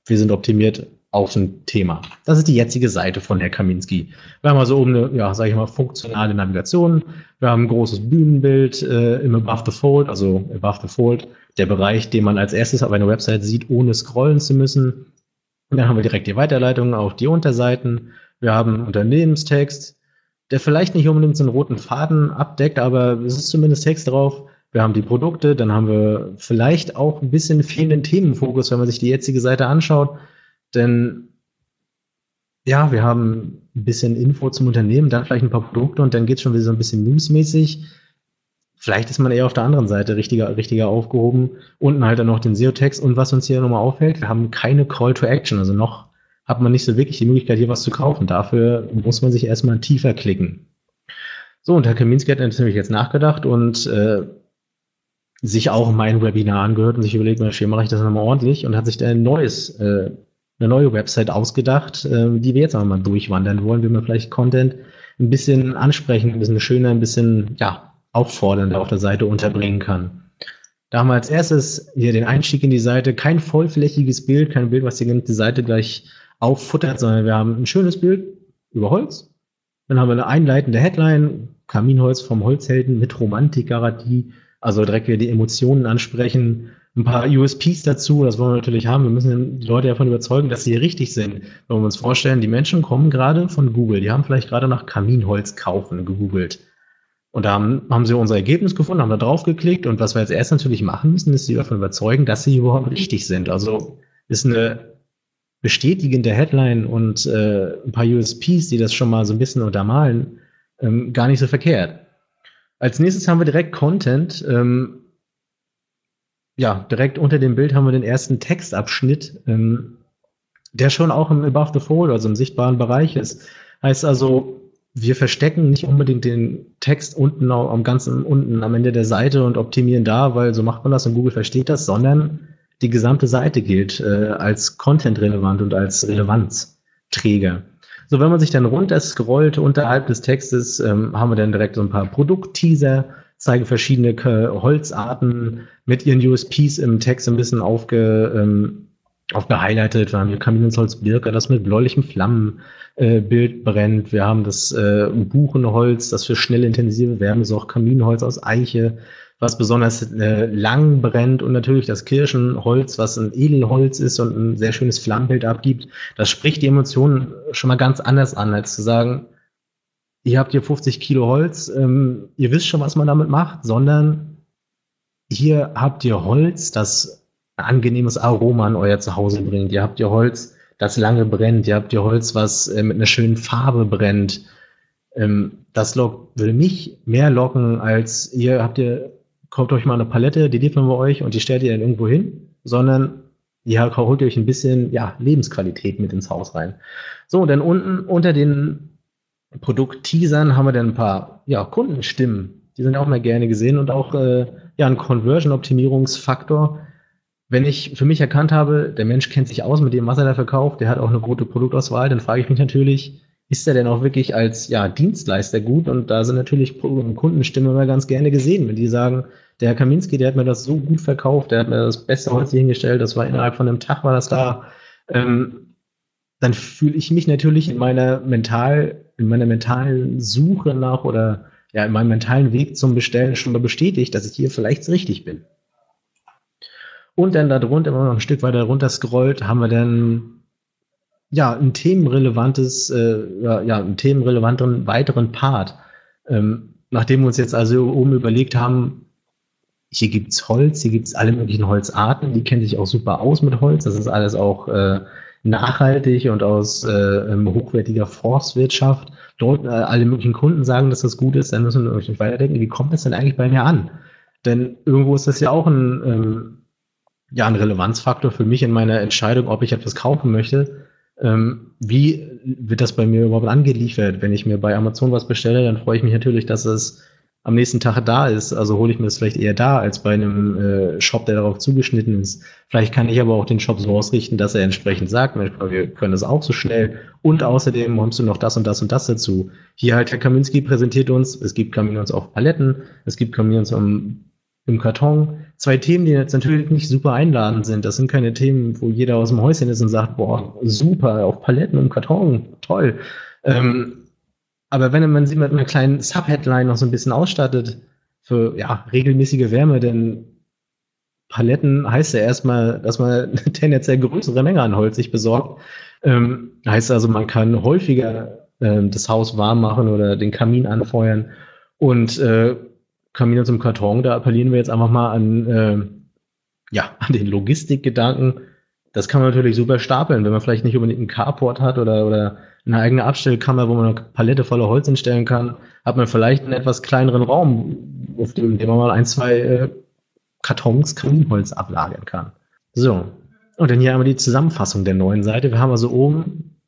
wir sind optimiert auf ein Thema. Das ist die jetzige Seite von Herr Kaminski. Wir haben also oben eine, ja, sage ich mal, funktionale Navigation. Wir haben ein großes Bühnenbild äh, im Above the Fold, also Above the Fold, der Bereich, den man als erstes auf einer Website sieht, ohne scrollen zu müssen. Und dann haben wir direkt die Weiterleitung auf die Unterseiten. Wir haben Unternehmenstext, der vielleicht nicht unbedingt so einen roten Faden abdeckt, aber es ist zumindest Text drauf. Wir haben die Produkte, dann haben wir vielleicht auch ein bisschen fehlenden Themenfokus, wenn man sich die jetzige Seite anschaut. Denn ja, wir haben ein bisschen Info zum Unternehmen, dann vielleicht ein paar Produkte und dann geht es schon wieder so ein bisschen newsmäßig. Vielleicht ist man eher auf der anderen Seite richtiger, richtiger aufgehoben. Unten halt dann noch den SEO-Text. Und was uns hier nochmal auffällt, wir haben keine Call to Action, also noch hat man nicht so wirklich die Möglichkeit, hier was zu kaufen. Dafür muss man sich erstmal tiefer klicken. So, und Herr Kaminski hat natürlich jetzt nachgedacht und äh, sich auch mein Webinar angehört und sich überlegt, hier mache ich das nochmal ordentlich und hat sich da ein neues, äh, eine neue Website ausgedacht, äh, die wir jetzt einmal durchwandern wollen, wie man vielleicht Content ein bisschen ansprechen, ein bisschen schöner, ein bisschen, ja, auffordernder auf der Seite unterbringen kann. Da haben wir als erstes hier den Einstieg in die Seite, kein vollflächiges Bild, kein Bild, was die ganze Seite gleich auffuttert, sondern wir haben ein schönes Bild über Holz. Dann haben wir eine einleitende Headline, Kaminholz vom Holzhelden mit Romantikgarantie, also direkt wieder die Emotionen ansprechen. Ein paar USPs dazu, das wollen wir natürlich haben. Wir müssen die Leute davon überzeugen, dass sie richtig sind. Wenn wir uns vorstellen, die Menschen kommen gerade von Google, die haben vielleicht gerade nach Kaminholz kaufen gegoogelt. Und da haben, haben sie unser Ergebnis gefunden, haben da drauf geklickt und was wir jetzt erst natürlich machen müssen, ist sie davon überzeugen, dass sie überhaupt richtig sind. Also ist eine bestätigende Headline und äh, ein paar USPs, die das schon mal so ein bisschen untermalen, ähm, gar nicht so verkehrt. Als nächstes haben wir direkt Content. Ähm, ja, direkt unter dem Bild haben wir den ersten Textabschnitt, ähm, der schon auch im Above the Fold, also im sichtbaren Bereich ist. Heißt also, wir verstecken nicht unbedingt den Text unten am ganzen unten am Ende der Seite und optimieren da, weil so macht man das und Google versteht das, sondern die gesamte Seite gilt äh, als Content-relevant und als Relevanzträger. So, wenn man sich dann runter scrollt unterhalb des Textes, ähm, haben wir dann direkt so ein paar Produktteaser, zeigen verschiedene Holzarten mit ihren USPs im Text ein bisschen aufge, ähm, aufgehighlightet. Wir haben hier Kaminholz Birke, das mit bläulichem Flammenbild äh, brennt. Wir haben das äh, Buchenholz, das für schnell intensive Wärme sorgt, Kaminholz aus Eiche, was besonders äh, lang brennt und natürlich das Kirschenholz, was ein Edelholz ist und ein sehr schönes Flammenbild abgibt. Das spricht die Emotionen schon mal ganz anders an, als zu sagen, ihr habt hier 50 Kilo Holz, ähm, ihr wisst schon, was man damit macht, sondern hier habt ihr Holz, das ein angenehmes Aroma an euer Zuhause bringt. Ihr habt ihr Holz, das lange brennt. Ihr habt ihr Holz, was äh, mit einer schönen Farbe brennt. Ähm, das lockt, würde mich mehr locken, als ihr habt ihr kauft euch mal eine Palette, die liefern wir euch und die stellt ihr dann irgendwo hin, sondern ihr holt euch ein bisschen ja, Lebensqualität mit ins Haus rein. So, dann unten unter den Produkt-Teasern haben wir dann ein paar ja, Kundenstimmen. Die sind auch mal gerne gesehen und auch äh, ja, ein Conversion-Optimierungsfaktor. Wenn ich für mich erkannt habe, der Mensch kennt sich aus mit dem, was er da verkauft, der hat auch eine gute Produktauswahl, dann frage ich mich natürlich, ist er denn auch wirklich als ja, Dienstleister gut? Und da sind natürlich Kundenstimmen immer ganz gerne gesehen, wenn die sagen, der Kaminski, der hat mir das so gut verkauft, der hat mir das beste Holz hier hingestellt, das war innerhalb von einem Tag war das da. Ähm, dann fühle ich mich natürlich in meiner mental, in meiner mentalen Suche nach oder ja, in meinem mentalen Weg zum Bestellen schon mal bestätigt, dass ich hier vielleicht richtig bin. Und dann darunter, wenn man noch ein Stück weiter runter scrollt, haben wir dann ja, ein themenrelevantes, äh, ja, einen themenrelevanten weiteren Part. Ähm, nachdem wir uns jetzt also oben überlegt haben, hier gibt's Holz, hier gibt's alle möglichen Holzarten, die kennen sich auch super aus mit Holz. Das ist alles auch äh, nachhaltig und aus äh, ähm, hochwertiger Forstwirtschaft. Dort äh, alle möglichen Kunden sagen, dass das gut ist, dann müssen wir nicht weiterdenken, wie kommt das denn eigentlich bei mir an? Denn irgendwo ist das ja auch ein, ähm, ja, ein Relevanzfaktor für mich in meiner Entscheidung, ob ich etwas kaufen möchte ähm, wie wird das bei mir überhaupt angeliefert? Wenn ich mir bei Amazon was bestelle, dann freue ich mich natürlich, dass es am nächsten Tag da ist. Also hole ich mir das vielleicht eher da als bei einem äh, Shop, der darauf zugeschnitten ist. Vielleicht kann ich aber auch den Shop so ausrichten, dass er entsprechend sagt, wir können das auch so schnell. Und außerdem hast du noch das und das und das dazu. Hier halt Herr Kaminski präsentiert uns, es gibt Kamins auf Paletten, es gibt Kamins um im Karton. Zwei Themen, die jetzt natürlich nicht super einladend sind. Das sind keine Themen, wo jeder aus dem Häuschen ist und sagt, boah, super, auf Paletten im Karton, toll. Ähm, aber wenn man sie mit einer kleinen Subheadline noch so ein bisschen ausstattet, für ja, regelmäßige Wärme, denn Paletten heißt ja erstmal, dass man eine *laughs* tendenziell größere Menge an Holz sich besorgt. Ähm, heißt also, man kann häufiger äh, das Haus warm machen oder den Kamin anfeuern. Und äh, Kamine zum Karton, da appellieren wir jetzt einfach mal an, äh, ja, *laughs* an den Logistikgedanken. Das kann man natürlich super stapeln, wenn man vielleicht nicht unbedingt einen Carport hat oder, oder eine eigene Abstellkammer, wo man eine Palette voller Holz hinstellen kann, hat man vielleicht einen etwas kleineren Raum, auf dem, man mal ein, zwei äh, Kartons Kaminholz ablagern kann. So. Und dann hier einmal die Zusammenfassung der neuen Seite. Wir haben also oben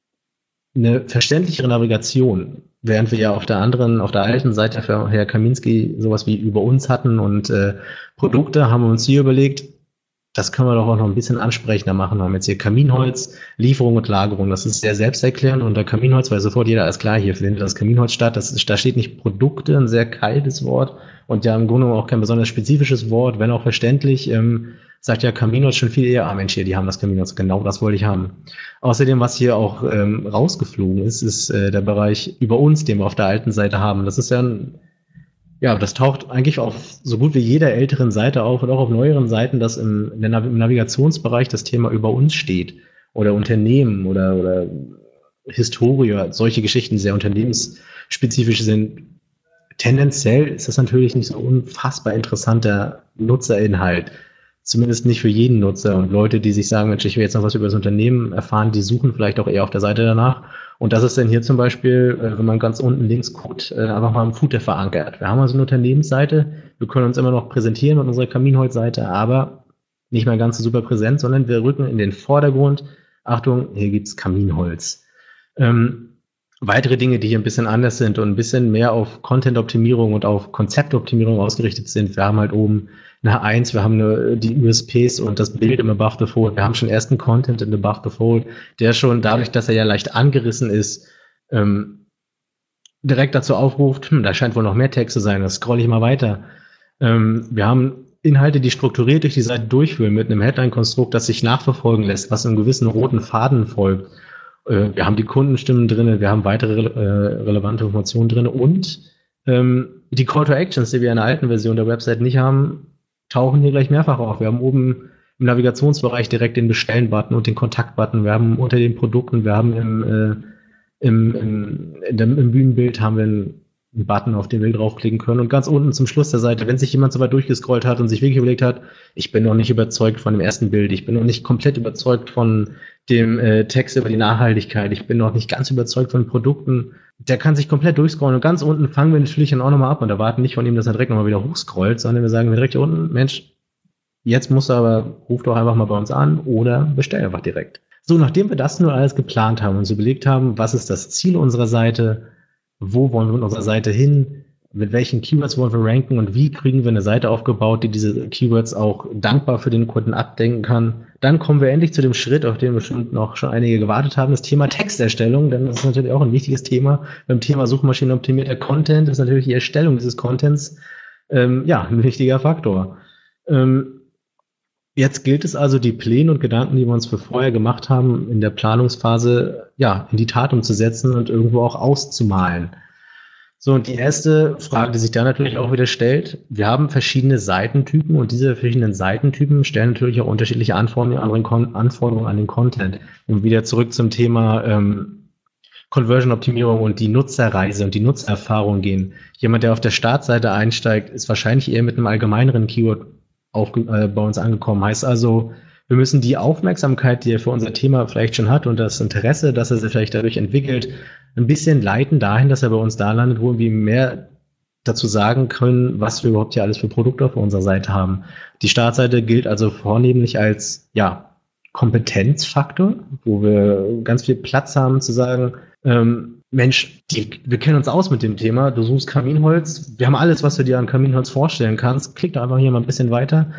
eine verständlichere Navigation, während wir ja auf der anderen, auf der alten Seite für Herr Kaminski sowas wie über uns hatten und äh, Produkte, haben wir uns hier überlegt, das können wir doch auch noch ein bisschen ansprechender machen. Wir haben jetzt hier Kaminholz, Lieferung und Lagerung. Das ist sehr selbsterklärend. Unter Kaminholz weil sofort jeder ist klar, hier findet das Kaminholz statt. Das ist, da steht nicht Produkte, ein sehr kaltes Wort und ja im Grunde auch kein besonders spezifisches Wort, wenn auch verständlich. Ähm, sagt ja Caminos schon viel eher, ah Mensch, hier, die haben das Caminos, genau das wollte ich haben. Außerdem, was hier auch ähm, rausgeflogen ist, ist äh, der Bereich über uns, den wir auf der alten Seite haben. Das ist ja ein, ja, das taucht eigentlich auf so gut wie jeder älteren Seite auf und auch auf neueren Seiten, dass im, im Navigationsbereich das Thema über uns steht oder Unternehmen oder, oder Historie, solche Geschichten, sehr unternehmensspezifisch sind. Tendenziell ist das natürlich nicht so unfassbar interessanter Nutzerinhalt zumindest nicht für jeden Nutzer. Und Leute, die sich sagen, Mensch, ich will jetzt noch was über das Unternehmen erfahren, die suchen vielleicht auch eher auf der Seite danach. Und das ist dann hier zum Beispiel, äh, wenn man ganz unten links guckt, äh, einfach mal im Footer verankert. Wir haben also eine Unternehmensseite, wir können uns immer noch präsentieren mit unserer Kaminholzseite, aber nicht mehr ganz so super präsent, sondern wir rücken in den Vordergrund. Achtung, hier gibt's Kaminholz. Ähm, weitere Dinge, die hier ein bisschen anders sind und ein bisschen mehr auf Content-Optimierung und auf Konzeptoptimierung ausgerichtet sind. Wir haben halt oben eine 1, wir haben eine, die USPs und das Bild im Above the Fold. Wir haben schon ersten Content in Above the Fold, der schon dadurch, dass er ja leicht angerissen ist, ähm, direkt dazu aufruft, hm, da scheint wohl noch mehr Text zu sein, das scroll ich mal weiter. Ähm, wir haben Inhalte, die strukturiert durch die Seite durchführen mit einem Headline-Konstrukt, das sich nachverfolgen lässt, was einem gewissen roten Faden folgt. Äh, wir haben die Kundenstimmen drin, wir haben weitere äh, relevante Informationen drin und ähm, die Call to Actions, die wir in der alten Version der Website nicht haben, tauchen hier gleich mehrfach auf. Wir haben oben im Navigationsbereich direkt den Bestellen-Button und den Kontakt-Button. Wir haben unter den Produkten, wir haben im, äh, im, im, dem, im Bühnenbild haben wir einen einen Button, auf den wir draufklicken können. Und ganz unten zum Schluss der Seite, wenn sich jemand so weit durchgescrollt hat und sich wirklich überlegt hat, ich bin noch nicht überzeugt von dem ersten Bild, ich bin noch nicht komplett überzeugt von dem äh, Text über die Nachhaltigkeit, ich bin noch nicht ganz überzeugt von Produkten, der kann sich komplett durchscrollen. Und ganz unten fangen wir natürlich dann auch nochmal ab und erwarten nicht von ihm, dass er direkt nochmal wieder hochscrollt, sondern wir sagen direkt hier unten, Mensch, jetzt musst du aber, ruf doch einfach mal bei uns an oder bestell einfach direkt. So, nachdem wir das nur alles geplant haben und uns überlegt haben, was ist das Ziel unserer Seite, wo wollen wir mit unserer Seite hin, mit welchen Keywords wollen wir ranken und wie kriegen wir eine Seite aufgebaut, die diese Keywords auch dankbar für den Kunden abdenken kann. Dann kommen wir endlich zu dem Schritt, auf den bestimmt noch schon einige gewartet haben, das Thema Texterstellung, denn das ist natürlich auch ein wichtiges Thema. Beim Thema Suchmaschinenoptimierter Content ist natürlich die Erstellung dieses Contents ähm, ja ein wichtiger Faktor. Ähm, Jetzt gilt es also, die Pläne und Gedanken, die wir uns für vorher gemacht haben, in der Planungsphase, ja, in die Tat umzusetzen und irgendwo auch auszumalen. So, und die erste Frage, die sich da natürlich auch wieder stellt, wir haben verschiedene Seitentypen und diese verschiedenen Seitentypen stellen natürlich auch unterschiedliche Anforderungen, Anforderungen an den Content. Und wieder zurück zum Thema ähm, Conversion-Optimierung und die Nutzerreise und die Nutzererfahrung gehen. Jemand, der auf der Startseite einsteigt, ist wahrscheinlich eher mit einem allgemeineren Keyword auf, äh, bei uns angekommen. Heißt also, wir müssen die Aufmerksamkeit, die er für unser Thema vielleicht schon hat und das Interesse, dass er sich vielleicht dadurch entwickelt, ein bisschen leiten dahin, dass er bei uns da landet, wo wir mehr dazu sagen können, was wir überhaupt hier alles für Produkte auf unserer Seite haben. Die Startseite gilt also vornehmlich als, ja, Kompetenzfaktor, wo wir ganz viel Platz haben zu sagen, ähm, Mensch, die, wir kennen uns aus mit dem Thema. Du suchst Kaminholz. Wir haben alles, was du dir an Kaminholz vorstellen kannst. Klick doch einfach hier mal ein bisschen weiter.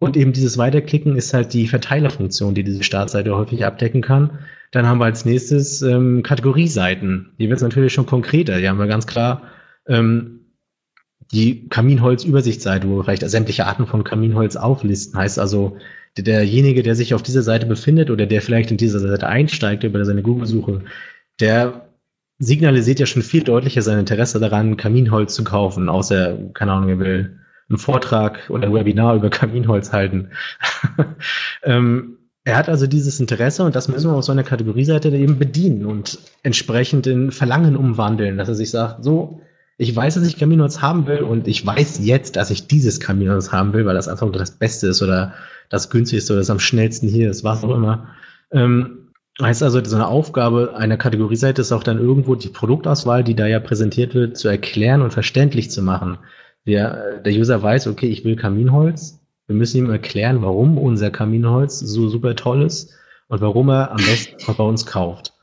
Und eben dieses Weiterklicken ist halt die Verteilerfunktion, die diese Startseite häufig abdecken kann. Dann haben wir als nächstes ähm, Kategorieseiten. Die wird natürlich schon konkreter. Die haben wir ganz klar ähm, die Kaminholz-Übersichtsseite, wo wir vielleicht sämtliche Arten von Kaminholz auflisten. Heißt also, derjenige, der sich auf dieser Seite befindet oder der vielleicht in dieser Seite einsteigt über seine Google-Suche, der signalisiert ja schon viel deutlicher sein Interesse daran, Kaminholz zu kaufen, außer, keine Ahnung, er will einen Vortrag oder ein Webinar über *laughs* Kaminholz halten. *laughs* ähm, er hat also dieses Interesse und das müssen wir auf so einer Kategorieseite eben bedienen und entsprechend in Verlangen umwandeln, dass er sich sagt, so, ich weiß, dass ich Kaminholz haben will und ich weiß jetzt, dass ich dieses Kaminholz haben will, weil das einfach das Beste ist oder das günstigste oder das am schnellsten hier ist, was auch immer. Ähm, Heißt also, so eine Aufgabe einer Kategorieseite ist auch dann irgendwo die Produktauswahl, die da ja präsentiert wird, zu erklären und verständlich zu machen. Der, der User weiß, okay, ich will Kaminholz. Wir müssen ihm erklären, warum unser Kaminholz so super toll ist und warum er am besten bei uns kauft.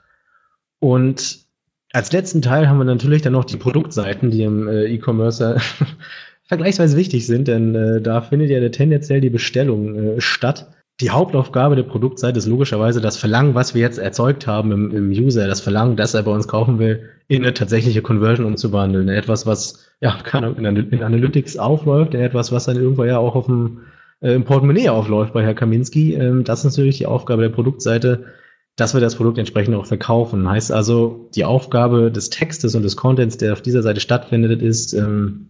Und als letzten Teil haben wir natürlich dann noch die Produktseiten, die im äh, E-Commerce *laughs* vergleichsweise wichtig sind, denn äh, da findet ja tendenziell die Bestellung äh, statt die Hauptaufgabe der Produktseite ist logischerweise das Verlangen, was wir jetzt erzeugt haben im, im, User, das Verlangen, dass er bei uns kaufen will, in eine tatsächliche Conversion umzuwandeln. Etwas, was ja in, in Analytics aufläuft, etwas, was dann irgendwo ja auch auf dem äh, im Portemonnaie aufläuft bei Herr Kaminski. Ähm, das ist natürlich die Aufgabe der Produktseite, dass wir das Produkt entsprechend auch verkaufen. Heißt also, die Aufgabe des Textes und des Contents, der auf dieser Seite stattfindet, ist ähm,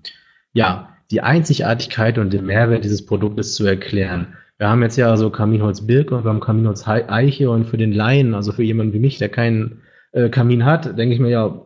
ja die Einzigartigkeit und den Mehrwert dieses Produktes zu erklären. Wir haben jetzt ja so Kaminholz Birke und wir haben Kaminholz Eiche und für den Laien, also für jemanden wie mich, der keinen äh, Kamin hat, denke ich mir ja,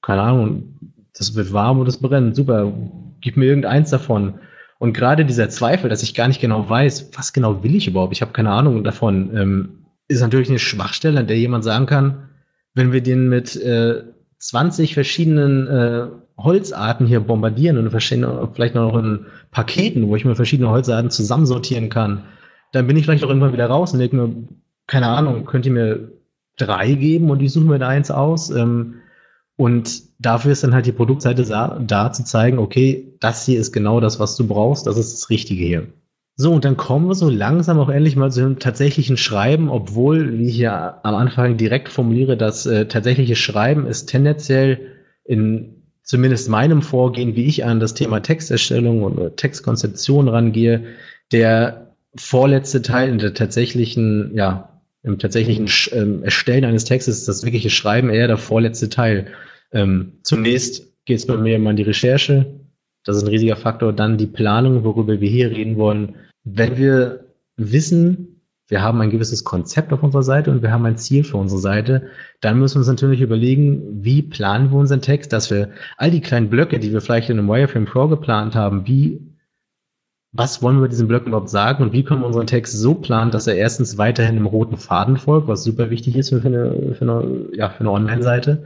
keine Ahnung, das wird warm und es brennt, super, gib mir irgendeins davon. Und gerade dieser Zweifel, dass ich gar nicht genau weiß, was genau will ich überhaupt, ich habe keine Ahnung davon, ähm, ist natürlich eine Schwachstelle, an der jemand sagen kann, wenn wir den mit äh, 20 verschiedenen äh, Holzarten hier bombardieren und verschiedene, vielleicht noch in Paketen, wo ich mir verschiedene Holzarten zusammensortieren kann, dann bin ich vielleicht auch irgendwann wieder raus und denke mir, keine Ahnung, könnt ihr mir drei geben und ich suche mir da eins aus. Ähm, und dafür ist dann halt die Produktseite da, da zu zeigen, okay, das hier ist genau das, was du brauchst, das ist das Richtige hier. So, und dann kommen wir so langsam auch endlich mal zu einem tatsächlichen Schreiben, obwohl, wie ich ja am Anfang direkt formuliere, das äh, tatsächliche Schreiben ist tendenziell in zumindest meinem Vorgehen, wie ich an das Thema Texterstellung und Textkonzeption rangehe, der vorletzte Teil in der tatsächlichen, ja, im tatsächlichen ähm, Erstellen eines Textes das wirkliche Schreiben eher der vorletzte Teil. Ähm, zunächst geht es bei mir immer an die Recherche. Das ist ein riesiger Faktor. Dann die Planung, worüber wir hier reden wollen. Wenn wir wissen, wir haben ein gewisses Konzept auf unserer Seite und wir haben ein Ziel für unsere Seite, dann müssen wir uns natürlich überlegen, wie planen wir unseren Text, dass wir all die kleinen Blöcke, die wir vielleicht in einem Wireframe Pro geplant haben, wie, was wollen wir mit diesen Blöcken überhaupt sagen und wie können wir unseren Text so planen, dass er erstens weiterhin im roten Faden folgt, was super wichtig ist für eine, für eine, ja, für eine Online-Seite.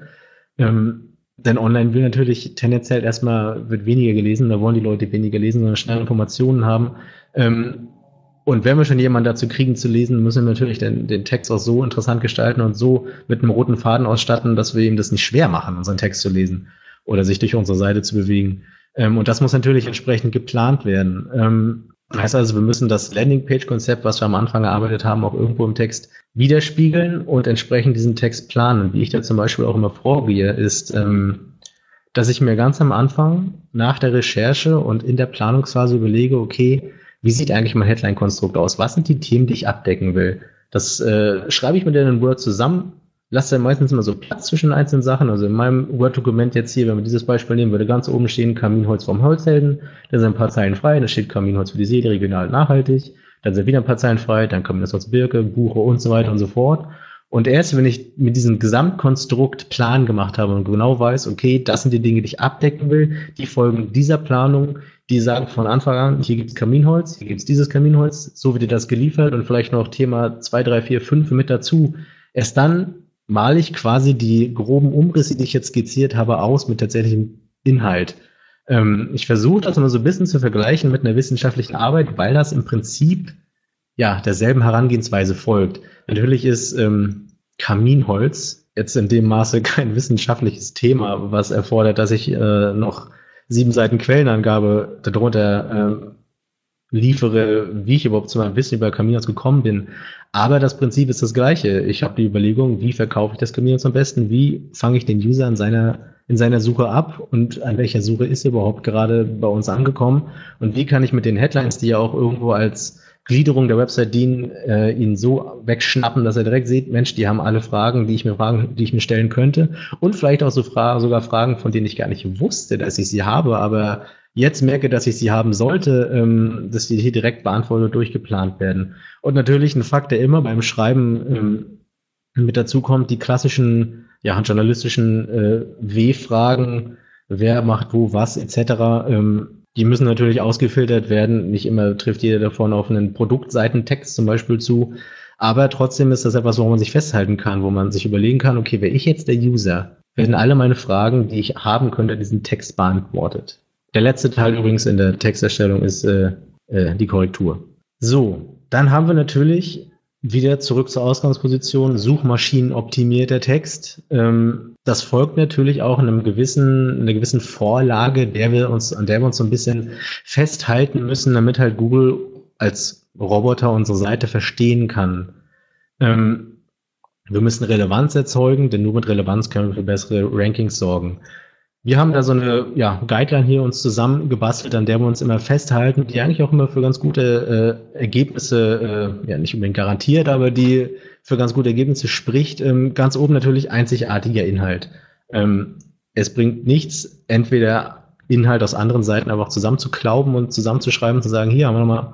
Ähm, denn online will natürlich tendenziell erstmal, wird weniger gelesen, da wollen die Leute weniger lesen, sondern schnell Informationen haben. Ähm, und wenn wir schon jemanden dazu kriegen zu lesen, müssen wir natürlich den, den Text auch so interessant gestalten und so mit einem roten Faden ausstatten, dass wir ihm das nicht schwer machen, unseren Text zu lesen oder sich durch unsere Seite zu bewegen. Ähm, und das muss natürlich entsprechend geplant werden. Ähm, heißt also, wir müssen das Landingpage-Konzept, was wir am Anfang erarbeitet haben, auch irgendwo im Text widerspiegeln und entsprechend diesen Text planen. Wie ich da zum Beispiel auch immer vorgehe, ist, ähm, dass ich mir ganz am Anfang nach der Recherche und in der Planungsphase überlege, okay, wie sieht eigentlich mein Headline-Konstrukt aus? Was sind die Themen, die ich abdecken will? Das äh, schreibe ich mir dann in Word zusammen, lasse dann meistens immer so Platz zwischen einzelnen Sachen. Also in meinem Word-Dokument jetzt hier, wenn wir dieses Beispiel nehmen, würde ganz oben stehen Kaminholz vom Holzhelden. Da sind ein paar Zeilen frei, da steht Kaminholz für die Seele, regional nachhaltig. Dann sind wieder ein paar Zeilen frei, dann aus Birke, Buche und so weiter und so fort. Und erst wenn ich mit diesem Gesamtkonstrukt Plan gemacht habe und genau weiß, okay, das sind die Dinge, die ich abdecken will, die folgen dieser Planung, die sagen von Anfang an, hier gibt's Kaminholz, hier gibt's dieses Kaminholz, so wird dir das geliefert und vielleicht noch Thema 2, 3, 4, 5 mit dazu. Erst dann male ich quasi die groben Umrisse, die ich jetzt skizziert habe, aus mit tatsächlichem Inhalt. Ähm, ich versuche das immer so ein bisschen zu vergleichen mit einer wissenschaftlichen Arbeit, weil das im Prinzip ja derselben Herangehensweise folgt. Natürlich ist ähm, Kaminholz jetzt in dem Maße *laughs* kein wissenschaftliches Thema, was erfordert, dass ich äh, noch sieben Seiten Quellenangabe darunter äh, liefere, wie ich überhaupt zu meinem Wissen über Caminos gekommen bin. Aber das Prinzip ist das gleiche. Ich habe die Überlegung, wie verkaufe ich das Caminos am besten? Wie fange ich den User in seiner, in seiner Suche ab? Und an welcher Suche ist er überhaupt gerade bei uns angekommen? Und wie kann ich mit den Headlines, die ja auch irgendwo als Gliederung der Website dienen, äh, ihn so wegschnappen, dass er direkt sieht, Mensch, die haben alle Fragen, die ich mir fragen, die ich mir stellen könnte. Und vielleicht auch so Fragen, sogar Fragen, von denen ich gar nicht wusste, dass ich sie habe, aber jetzt merke, dass ich sie haben sollte, ähm, dass die hier direkt beantwortet und durchgeplant werden. Und natürlich ein Fakt, der immer beim Schreiben ähm, mit dazu kommt, die klassischen, ja, journalistischen äh, W-Fragen, wer macht wo was, etc. Ähm, die müssen natürlich ausgefiltert werden. Nicht immer trifft jeder davon auf einen Produktseitentext zum Beispiel zu. Aber trotzdem ist das etwas, woran man sich festhalten kann, wo man sich überlegen kann, okay, wäre ich jetzt der User, werden alle meine Fragen, die ich haben könnte, diesen Text beantwortet. Der letzte Teil übrigens in der Texterstellung ist äh, äh, die Korrektur. So, dann haben wir natürlich wieder zurück zur Ausgangsposition, Suchmaschinen optimierter Text. Ähm, das folgt natürlich auch in einem gewissen, einer gewissen Vorlage, der wir uns, an der wir uns so ein bisschen festhalten müssen, damit halt Google als Roboter unsere Seite verstehen kann. Ähm, wir müssen Relevanz erzeugen, denn nur mit Relevanz können wir für bessere Rankings sorgen. Wir haben da so eine ja, Guideline hier uns zusammen gebastelt, an der wir uns immer festhalten, die eigentlich auch immer für ganz gute äh, Ergebnisse, äh, ja nicht unbedingt garantiert, aber die für ganz gute Ergebnisse spricht. Ähm, ganz oben natürlich einzigartiger Inhalt. Ähm, es bringt nichts, entweder Inhalt aus anderen Seiten einfach zusammenzuklauben und zusammenzuschreiben und zu sagen, hier haben wir nochmal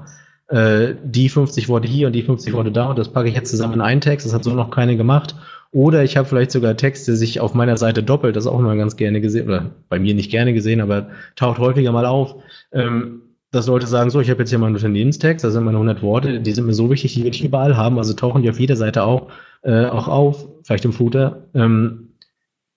äh, die 50 Worte hier und die 50 Worte da und das packe ich jetzt zusammen in einen Text. Das hat so noch keine gemacht. Oder ich habe vielleicht sogar Texte sich auf meiner Seite doppelt, das auch mal ganz gerne gesehen, oder bei mir nicht gerne gesehen, aber taucht häufiger mal auf. Ähm, dass Leute sagen, so, ich habe jetzt hier meinen Unternehmenstext, da sind meine 100 Worte, die sind mir so wichtig, die will ich überall haben, also tauchen die auf jeder Seite auch, äh, auch auf, vielleicht im Footer. Ähm,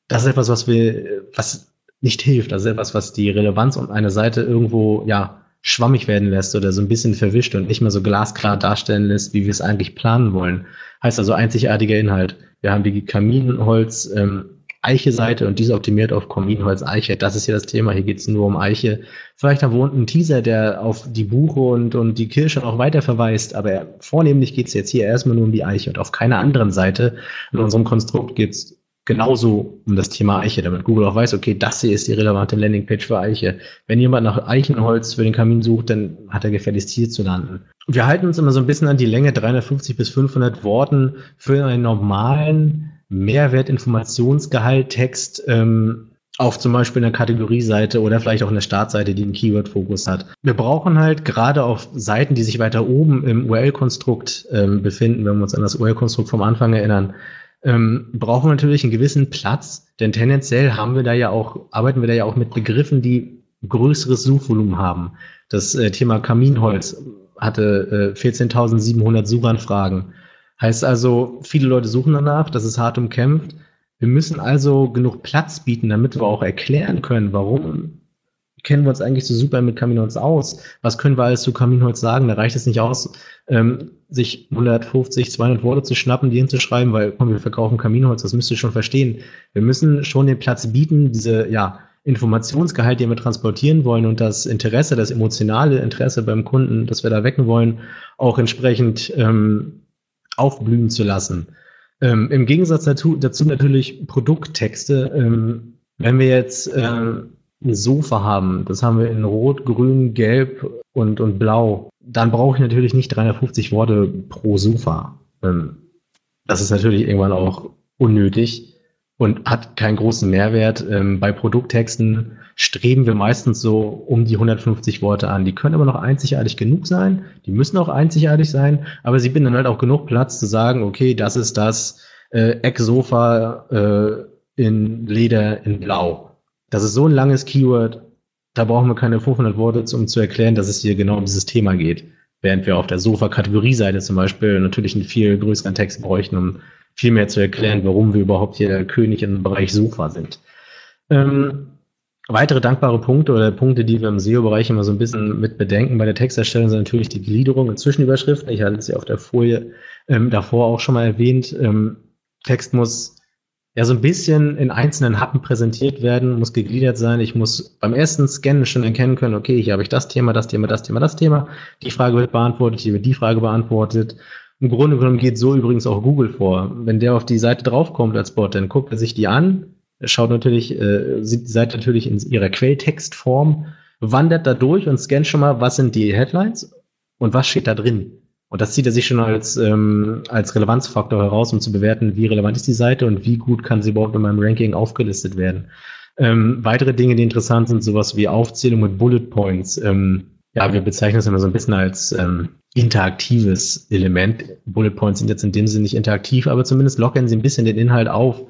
das ist etwas, was wir, was nicht hilft, ist etwas, was die Relevanz um eine Seite irgendwo, ja, schwammig werden lässt oder so ein bisschen verwischt und nicht mehr so glasklar darstellen lässt, wie wir es eigentlich planen wollen. Heißt also einzigartiger Inhalt. Wir haben die Kaminholz ähm, Eiche-Seite und diese optimiert auf Kaminholz Eiche. Das ist hier das Thema. Hier geht es nur um Eiche. Vielleicht haben wir unten einen Teaser, der auf die Buche und, und die Kirsche noch weiter verweist, aber vornehmlich geht es jetzt hier erstmal nur um die Eiche und auf keiner anderen Seite in unserem Konstrukt geht es genauso um das Thema Eiche, damit Google auch weiß, okay, das hier ist die relevante Landingpage für Eiche. Wenn jemand nach Eichenholz für den Kamin sucht, dann hat er gefälligst hier zu landen. Wir halten uns immer so ein bisschen an die Länge 350 bis 500 Worten für einen normalen Mehrwertinformationsgehalt Text ähm, auf zum Beispiel einer Kategorieseite oder vielleicht auch einer Startseite, die einen Keyword-Fokus hat. Wir brauchen halt gerade auf Seiten, die sich weiter oben im URL-Konstrukt ähm, befinden, wenn wir uns an das URL-Konstrukt vom Anfang erinnern, ähm, brauchen wir natürlich einen gewissen Platz, denn tendenziell haben wir da ja auch, arbeiten wir da ja auch mit Begriffen, die größeres Suchvolumen haben. Das äh, Thema Kaminholz hatte äh, 14.700 Suchanfragen. Heißt also, viele Leute suchen danach, das ist hart umkämpft. Wir müssen also genug Platz bieten, damit wir auch erklären können, warum kennen wir uns eigentlich so super mit Kaminholz aus? Was können wir alles zu Kaminholz sagen? Da reicht es nicht aus, ähm, sich 150, 200 Worte zu schnappen, die hinzuschreiben, weil komm, wir verkaufen Kaminholz, das müsst ihr schon verstehen. Wir müssen schon den Platz bieten, diese ja, Informationsgehalt, den wir transportieren wollen und das Interesse, das emotionale Interesse beim Kunden, das wir da wecken wollen, auch entsprechend ähm, aufblühen zu lassen. Ähm, Im Gegensatz dazu, dazu natürlich Produkttexte. Ähm, wenn wir jetzt äh, ein Sofa haben, das haben wir in Rot, Grün, Gelb und, und Blau, dann brauche ich natürlich nicht 350 Worte pro Sofa. Ähm, das ist natürlich irgendwann auch unnötig und hat keinen großen Mehrwert. Ähm, bei Produkttexten streben wir meistens so um die 150 Worte an. Die können aber noch einzigartig genug sein. Die müssen auch einzigartig sein, aber sie binden dann halt auch genug Platz zu sagen, okay, das ist das äh, Ecksofa äh, in Leder in Blau das ist so ein langes Keyword, da brauchen wir keine 500 Worte, um zu erklären, dass es hier genau um dieses Thema geht. Während wir auf der Sofa-Kategorieseite zum Beispiel natürlich einen viel größeren Text bräuchten, um viel mehr zu erklären, warum wir überhaupt hier der König im Bereich Sofa sind. Ähm, weitere dankbare Punkte oder Punkte, die wir im SEO-Bereich immer so ein bisschen mit bedenken bei der Texterstellung, sind natürlich die Gliederung und Zwischenüberschriften. Ich hatte es ja auf der Folie ähm, davor auch schon mal erwähnt. Ähm, Text muss ja so ein bisschen in einzelnen Happen präsentiert werden, muss gegliedert sein. Ich muss beim ersten Scannen schon erkennen können, okay, hier habe ich das Thema, das Thema, das Thema, das Thema. Die Frage wird beantwortet, hier wird die Frage beantwortet. Im Grunde genommen geht so übrigens auch Google vor. Wenn der auf die Seite draufkommt als Bot, dann guckt er sich die an, schaut natürlich, äh, sieht die Seite natürlich in ihrer Quelltextform, wandert da durch und scannt schon mal, was sind die Headlines und was steht da drin. Und das zieht er sich schon als, ähm, als Relevanzfaktor heraus, um zu bewerten, wie relevant ist die Seite und wie gut kann sie überhaupt in meinem Ranking aufgelistet werden. Ähm, weitere Dinge, die interessant sind, sowas wie Aufzählung mit Bullet Points. Ähm, ja, wir bezeichnen es immer so ein bisschen als ähm, interaktives Element. Bullet Points sind jetzt in dem Sinne nicht interaktiv, aber zumindest lockern sie ein bisschen den Inhalt auf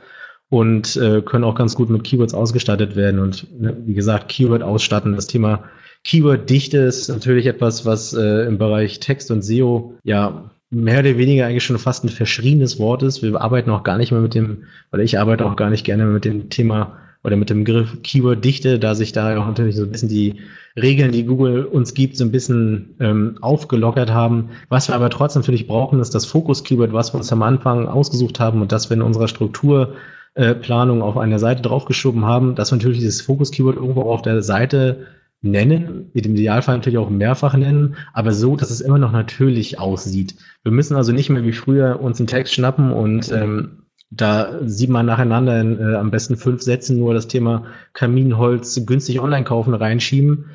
und äh, können auch ganz gut mit Keywords ausgestattet werden. Und ne, wie gesagt, Keyword ausstatten, das Thema Keyword-Dichte ist natürlich etwas, was äh, im Bereich Text und SEO ja mehr oder weniger eigentlich schon fast ein verschriebenes Wort ist. Wir arbeiten auch gar nicht mehr mit dem, oder ich arbeite auch gar nicht gerne mit dem Thema oder mit dem Begriff Keyword-Dichte, da sich da auch natürlich so ein bisschen die Regeln, die Google uns gibt, so ein bisschen ähm, aufgelockert haben. Was wir aber trotzdem natürlich brauchen, ist das Fokus-Keyword, was wir uns am Anfang ausgesucht haben und das wir in unserer Strukturplanung äh, auf einer Seite draufgeschoben haben, dass wir natürlich dieses Fokus-Keyword irgendwo auf der Seite nennen, im Idealfall natürlich auch mehrfach nennen, aber so, dass es immer noch natürlich aussieht. Wir müssen also nicht mehr wie früher uns einen Text schnappen und ähm, da sieht man nacheinander in äh, am besten fünf Sätzen nur das Thema Kaminholz günstig online kaufen reinschieben.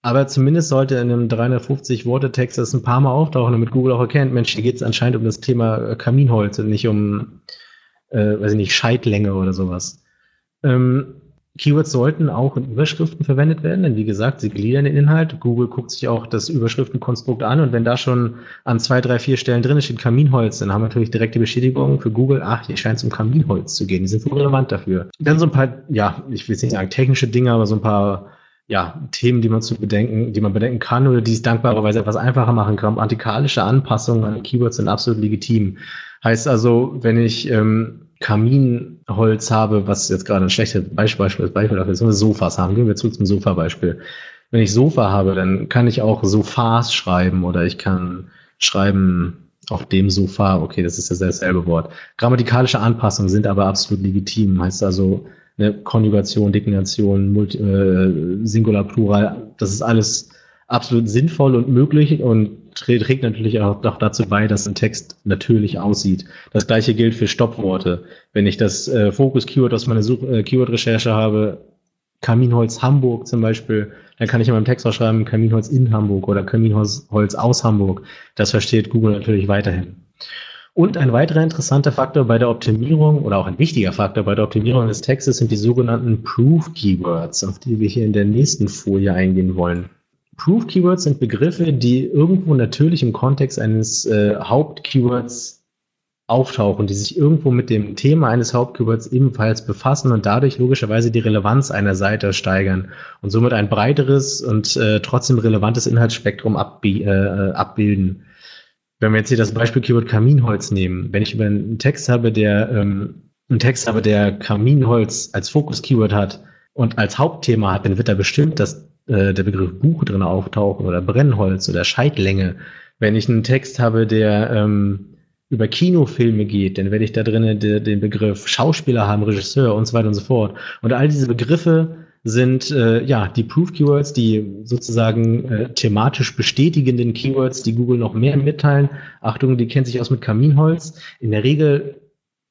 Aber zumindest sollte in einem 350 Worte Text das ein paar Mal auftauchen, damit Google auch erkennt, Mensch, hier geht es anscheinend um das Thema äh, Kaminholz und nicht um, äh, weiß ich nicht, Scheitlänge oder sowas. Ähm, Keywords sollten auch in Überschriften verwendet werden, denn wie gesagt, sie gliedern den Inhalt. Google guckt sich auch das Überschriftenkonstrukt an und wenn da schon an zwei, drei, vier Stellen drin steht Kaminholz, dann haben wir natürlich direkt die Bestätigung für Google, ach, hier scheint es um Kaminholz zu gehen. Die sind wohl relevant dafür. Dann so ein paar, ja, ich will jetzt nicht sagen technische Dinge, aber so ein paar ja, Themen, die man zu bedenken, die man bedenken kann oder die es dankbarerweise etwas einfacher machen kann. Antikalische Anpassungen an Keywords sind absolut legitim. Heißt also, wenn ich ähm, Kaminholz habe, was jetzt gerade ein schlechtes Beispiel, Beispiel dafür ist, wenn wir Sofas haben, gehen wir zurück zum Sofa-Beispiel. wenn ich Sofa habe, dann kann ich auch Sofas schreiben oder ich kann schreiben auf dem Sofa. Okay, das ist ja dasselbe Wort. Grammatikalische Anpassungen sind aber absolut legitim. Heißt also, eine Konjugation, Deklination, äh, Singular, Plural, das ist alles absolut sinnvoll und möglich und trägt natürlich auch noch dazu bei, dass ein Text natürlich aussieht. Das gleiche gilt für Stoppworte. Wenn ich das äh, Fokus-Keyword aus meiner Such äh, Keyword-Recherche habe, Kaminholz Hamburg zum Beispiel, dann kann ich in meinem Text auch schreiben Kaminholz in Hamburg oder Kaminholz aus Hamburg. Das versteht Google natürlich weiterhin. Und ein weiterer interessanter Faktor bei der Optimierung oder auch ein wichtiger Faktor bei der Optimierung des Textes sind die sogenannten Proof Keywords, auf die wir hier in der nächsten Folie eingehen wollen. Proof Keywords sind Begriffe, die irgendwo natürlich im Kontext eines äh, Hauptkeywords auftauchen, die sich irgendwo mit dem Thema eines Hauptkeywords ebenfalls befassen und dadurch logischerweise die Relevanz einer Seite steigern und somit ein breiteres und äh, trotzdem relevantes Inhaltsspektrum abbi äh, abbilden. Wenn wir jetzt hier das Beispiel Keyword Kaminholz nehmen, wenn ich über einen Text habe, der ähm, einen Text habe, der Kaminholz als Fokus-Keyword hat und als Hauptthema hat, dann wird da bestimmt dass äh, der Begriff Buch drin auftauchen oder Brennholz oder Scheidlänge. Wenn ich einen Text habe, der ähm, über Kinofilme geht, dann werde ich da drinnen den Begriff Schauspieler haben, Regisseur und so weiter und so fort. Und all diese Begriffe sind äh, ja die Proof Keywords, die sozusagen äh, thematisch bestätigenden Keywords, die Google noch mehr mitteilen. Achtung, die kennt sich aus mit Kaminholz. In der Regel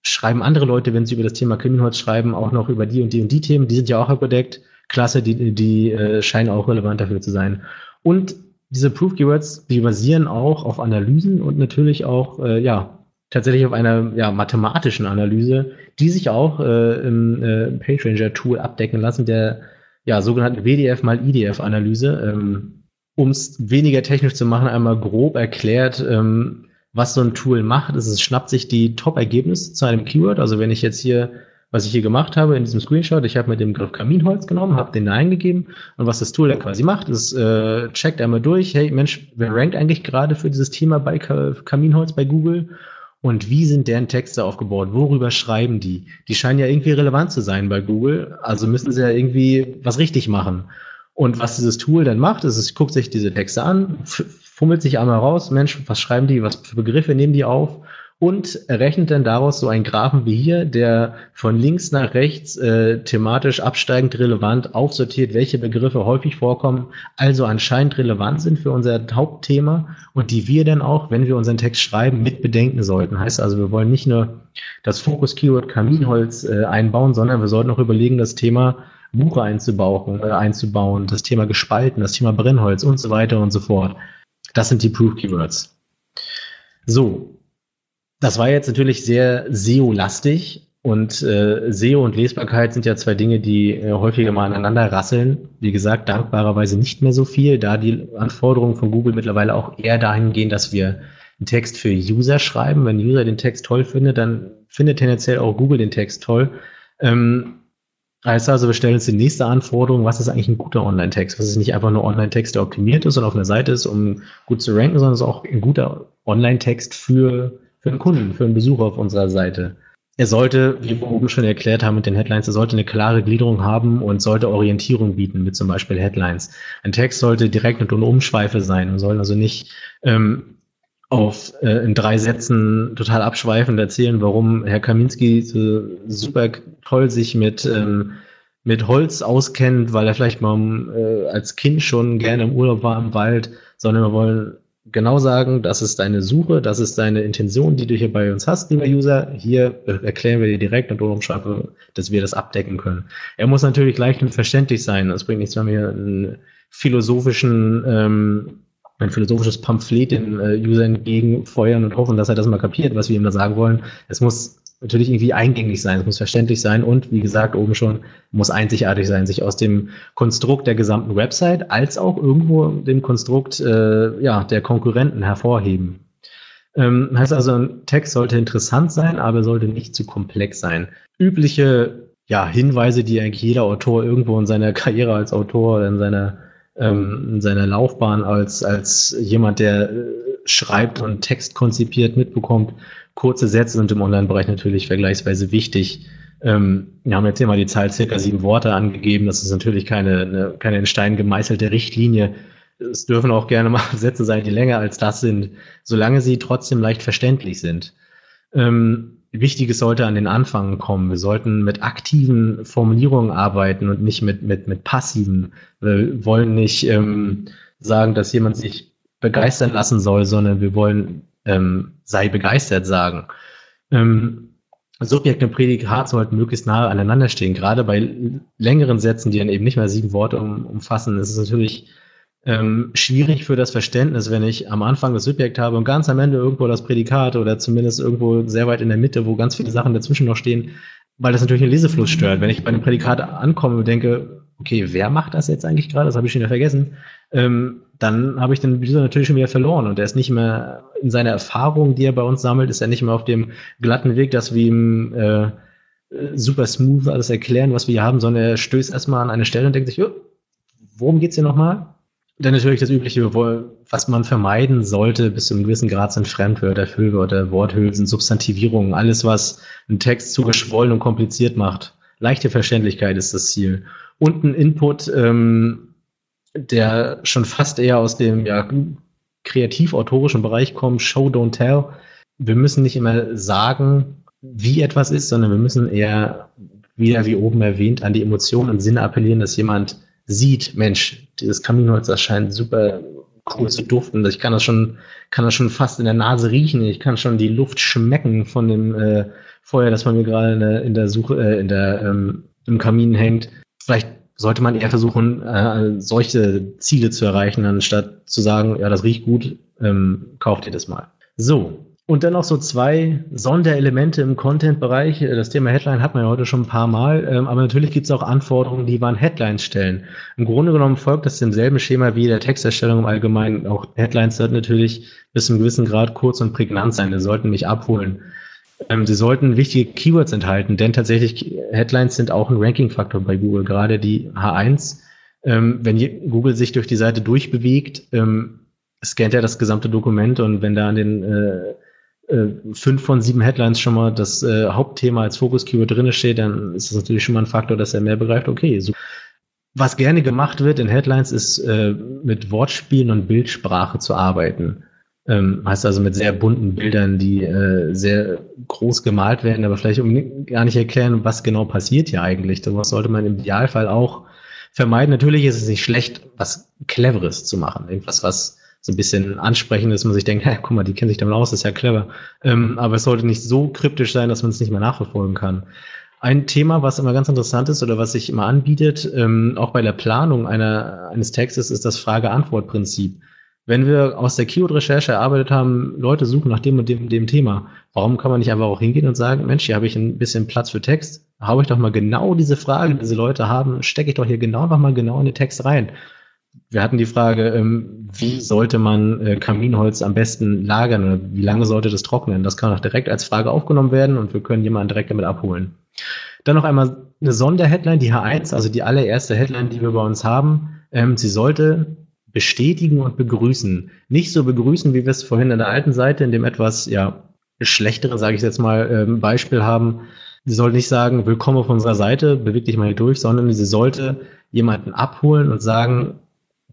schreiben andere Leute, wenn sie über das Thema Kaminholz schreiben, auch noch über die und die und die Themen. Die sind ja auch abgedeckt. Klasse, die, die äh, scheinen auch relevant dafür zu sein. Und diese Proof Keywords, die basieren auch auf Analysen und natürlich auch äh, ja tatsächlich auf einer ja, mathematischen Analyse, die sich auch äh, im äh, PageRanger-Tool abdecken lassen, der ja, sogenannten WDF mal IDF-Analyse. Ähm, um es weniger technisch zu machen, einmal grob erklärt, ähm, was so ein Tool macht. Es schnappt sich die Top-Ergebnisse zu einem Keyword. Also wenn ich jetzt hier, was ich hier gemacht habe in diesem Screenshot, ich habe mit dem Begriff Kaminholz genommen, habe den da eingegeben. Und was das Tool dann quasi macht, ist äh, checkt einmal durch, hey Mensch, wer rankt eigentlich gerade für dieses Thema bei Kaminholz bei Google? Und wie sind deren Texte aufgebaut? Worüber schreiben die? Die scheinen ja irgendwie relevant zu sein bei Google, also müssen sie ja irgendwie was richtig machen. Und was dieses Tool dann macht, ist, es guckt sich diese Texte an, fummelt sich einmal raus, Mensch, was schreiben die, was für Begriffe nehmen die auf und errechnet dann daraus so einen Graphen wie hier, der von links nach rechts äh, thematisch absteigend relevant aufsortiert, welche Begriffe häufig vorkommen, also anscheinend relevant sind für unser Hauptthema und die wir dann auch, wenn wir unseren Text schreiben, mit bedenken sollten. Heißt also, wir wollen nicht nur das Fokus-Keyword Kaminholz äh, einbauen, sondern wir sollten auch überlegen, das Thema Buche einzubauen, äh, einzubauen, das Thema gespalten, das Thema Brennholz und so weiter und so fort. Das sind die Proof-Keywords. So, das war jetzt natürlich sehr SEO-lastig und äh, SEO und Lesbarkeit sind ja zwei Dinge, die äh, häufiger mal aneinander rasseln. Wie gesagt, dankbarerweise nicht mehr so viel, da die Anforderungen von Google mittlerweile auch eher dahin gehen, dass wir einen Text für User schreiben. Wenn User den Text toll findet, dann findet tendenziell auch Google den Text toll. Ähm, Heißt also, wir stellen uns die nächste Anforderung, was ist eigentlich ein guter Online-Text? Was ist nicht einfach nur Online-Text, der optimiert ist und auf einer Seite ist, um gut zu ranken, sondern es ist auch ein guter Online-Text für für einen Kunden, für einen Besucher auf unserer Seite. Er sollte, wie wir oben schon erklärt haben mit den Headlines, er sollte eine klare Gliederung haben und sollte Orientierung bieten mit zum Beispiel Headlines. Ein Text sollte direkt und ohne Umschweife sein und soll also nicht ähm, auf äh, in drei Sätzen total abschweifend erzählen, warum Herr Kaminski so super toll sich mit ähm, mit Holz auskennt, weil er vielleicht mal äh, als Kind schon gerne im Urlaub war im Wald, sondern wir wollen genau sagen, das ist deine Suche, das ist deine Intention, die du hier bei uns hast, lieber User. Hier erklären wir dir direkt und umschreiben, dass wir das abdecken können. Er muss natürlich leicht und verständlich sein. Es bringt nichts, wenn wir einen philosophischen, ähm, ein philosophisches Pamphlet den äh, User entgegenfeuern und hoffen, dass er das mal kapiert, was wir ihm da sagen wollen. Es muss natürlich irgendwie eingängig sein, es muss verständlich sein und wie gesagt, oben schon muss einzigartig sein, sich aus dem Konstrukt der gesamten Website als auch irgendwo dem Konstrukt äh, ja, der Konkurrenten hervorheben. Ähm, heißt also, ein Text sollte interessant sein, aber sollte nicht zu komplex sein. Übliche ja, Hinweise, die eigentlich jeder Autor irgendwo in seiner *laughs* Karriere als Autor oder in seiner, ähm, in seiner Laufbahn als, als jemand, der äh, schreibt und Text konzipiert mitbekommt, kurze Sätze sind im Online-Bereich natürlich vergleichsweise wichtig. Ähm, wir haben jetzt hier mal die Zahl circa sieben Worte angegeben. Das ist natürlich keine, eine, keine in Stein gemeißelte Richtlinie. Es dürfen auch gerne mal *laughs* Sätze sein, die länger als das sind, solange sie trotzdem leicht verständlich sind. Ähm, Wichtiges sollte an den Anfang kommen. Wir sollten mit aktiven Formulierungen arbeiten und nicht mit, mit, mit passiven. Wir wollen nicht ähm, sagen, dass jemand sich begeistern lassen soll, sondern wir wollen ähm, sei begeistert sagen. Ähm, Subjekt und Prädikat sollten möglichst nahe aneinander stehen. Gerade bei längeren Sätzen, die dann eben nicht mehr sieben Worte um, umfassen, ist es natürlich ähm, schwierig für das Verständnis, wenn ich am Anfang das Subjekt habe und ganz am Ende irgendwo das Prädikat oder zumindest irgendwo sehr weit in der Mitte, wo ganz viele Sachen dazwischen noch stehen, weil das natürlich den Lesefluss stört. Wenn ich bei einem Prädikat ankomme und denke, okay, wer macht das jetzt eigentlich gerade? Das habe ich schon wieder vergessen. Ähm, dann habe ich den User natürlich schon wieder verloren und er ist nicht mehr in seiner Erfahrung, die er bei uns sammelt, ist er nicht mehr auf dem glatten Weg, dass wir ihm äh, super smooth alles erklären, was wir hier haben, sondern er stößt erstmal an eine Stelle und denkt sich, oh, worum geht's hier nochmal? Dann natürlich das Übliche, was man vermeiden sollte, bis zu einem gewissen Grad sind Fremdwörter, Füllwörter, Worthülsen, Substantivierungen, alles, was einen Text zu geschwollen und kompliziert macht. Leichte Verständlichkeit ist das Ziel und ein Input, ähm, der schon fast eher aus dem ja, kreativ-autorischen Bereich kommt, Show, don't tell. Wir müssen nicht immer sagen, wie etwas ist, sondern wir müssen eher, wieder wie oben erwähnt, an die Emotionen und Sinne appellieren, dass jemand sieht, Mensch, dieses Kaminholz, das scheint super cool zu duften. Ich kann das schon, kann das schon fast in der Nase riechen. Ich kann schon die Luft schmecken von dem äh, Feuer, das man mir gerade in der, in der Suche, äh, in der, ähm, im Kamin hängt vielleicht sollte man eher versuchen, äh, solche Ziele zu erreichen, anstatt zu sagen, ja, das riecht gut, ähm, kauft ihr das mal. So. Und dann noch so zwei Sonderelemente im Content-Bereich. Das Thema Headline hat man ja heute schon ein paar Mal, ähm, aber natürlich gibt es auch Anforderungen, die wir an Headlines stellen. Im Grunde genommen folgt das demselben Schema wie der Texterstellung im Allgemeinen. Auch Headlines sollten natürlich bis zu einem gewissen Grad kurz und prägnant sein. Die sollten mich abholen. Ähm, sie sollten wichtige Keywords enthalten, denn tatsächlich Headlines sind auch ein Ranking-Faktor bei Google, gerade die H1. Ähm, wenn Google sich durch die Seite durchbewegt, ähm, scannt er das gesamte Dokument und wenn da an den äh, äh, fünf von sieben Headlines schon mal das äh, Hauptthema als Fokus-Keyword drin steht, dann ist das natürlich schon mal ein Faktor, dass er mehr begreift, okay, so. Was gerne gemacht wird in Headlines ist, äh, mit Wortspielen und Bildsprache zu arbeiten. Ähm, heißt also mit sehr bunten Bildern, die äh, sehr groß gemalt werden, aber vielleicht gar nicht erklären, was genau passiert hier eigentlich. Das sollte man im Idealfall auch vermeiden. Natürlich ist es nicht schlecht, was Cleveres zu machen. Irgendwas, was so ein bisschen ansprechend ist, man sich denkt, *laughs* hä, guck mal, die kennen sich damit aus, ist ja clever. Ähm, aber es sollte nicht so kryptisch sein, dass man es nicht mehr nachverfolgen kann. Ein Thema, was immer ganz interessant ist oder was sich immer anbietet, ähm, auch bei der Planung einer, eines Textes, ist das Frage-Antwort-Prinzip. Wenn wir aus der Keyword-Recherche erarbeitet haben, Leute suchen nach dem und dem, dem Thema, warum kann man nicht einfach auch hingehen und sagen, Mensch, hier habe ich ein bisschen Platz für Text, habe ich doch mal genau diese Frage, die diese Leute haben, stecke ich doch hier genau nochmal genau in den Text rein. Wir hatten die Frage, ähm, wie sollte man äh, Kaminholz am besten lagern oder wie lange sollte das trocknen? Das kann auch direkt als Frage aufgenommen werden und wir können jemanden direkt damit abholen. Dann noch einmal eine Sonderheadline, die H1, also die allererste Headline, die wir bei uns haben. Ähm, sie sollte bestätigen und begrüßen. Nicht so begrüßen, wie wir es vorhin in der alten Seite, in dem etwas, ja, schlechtere, sage ich jetzt mal, ähm, Beispiel haben. Sie soll nicht sagen, willkommen auf unserer Seite, beweg dich mal hier durch, sondern sie sollte jemanden abholen und sagen,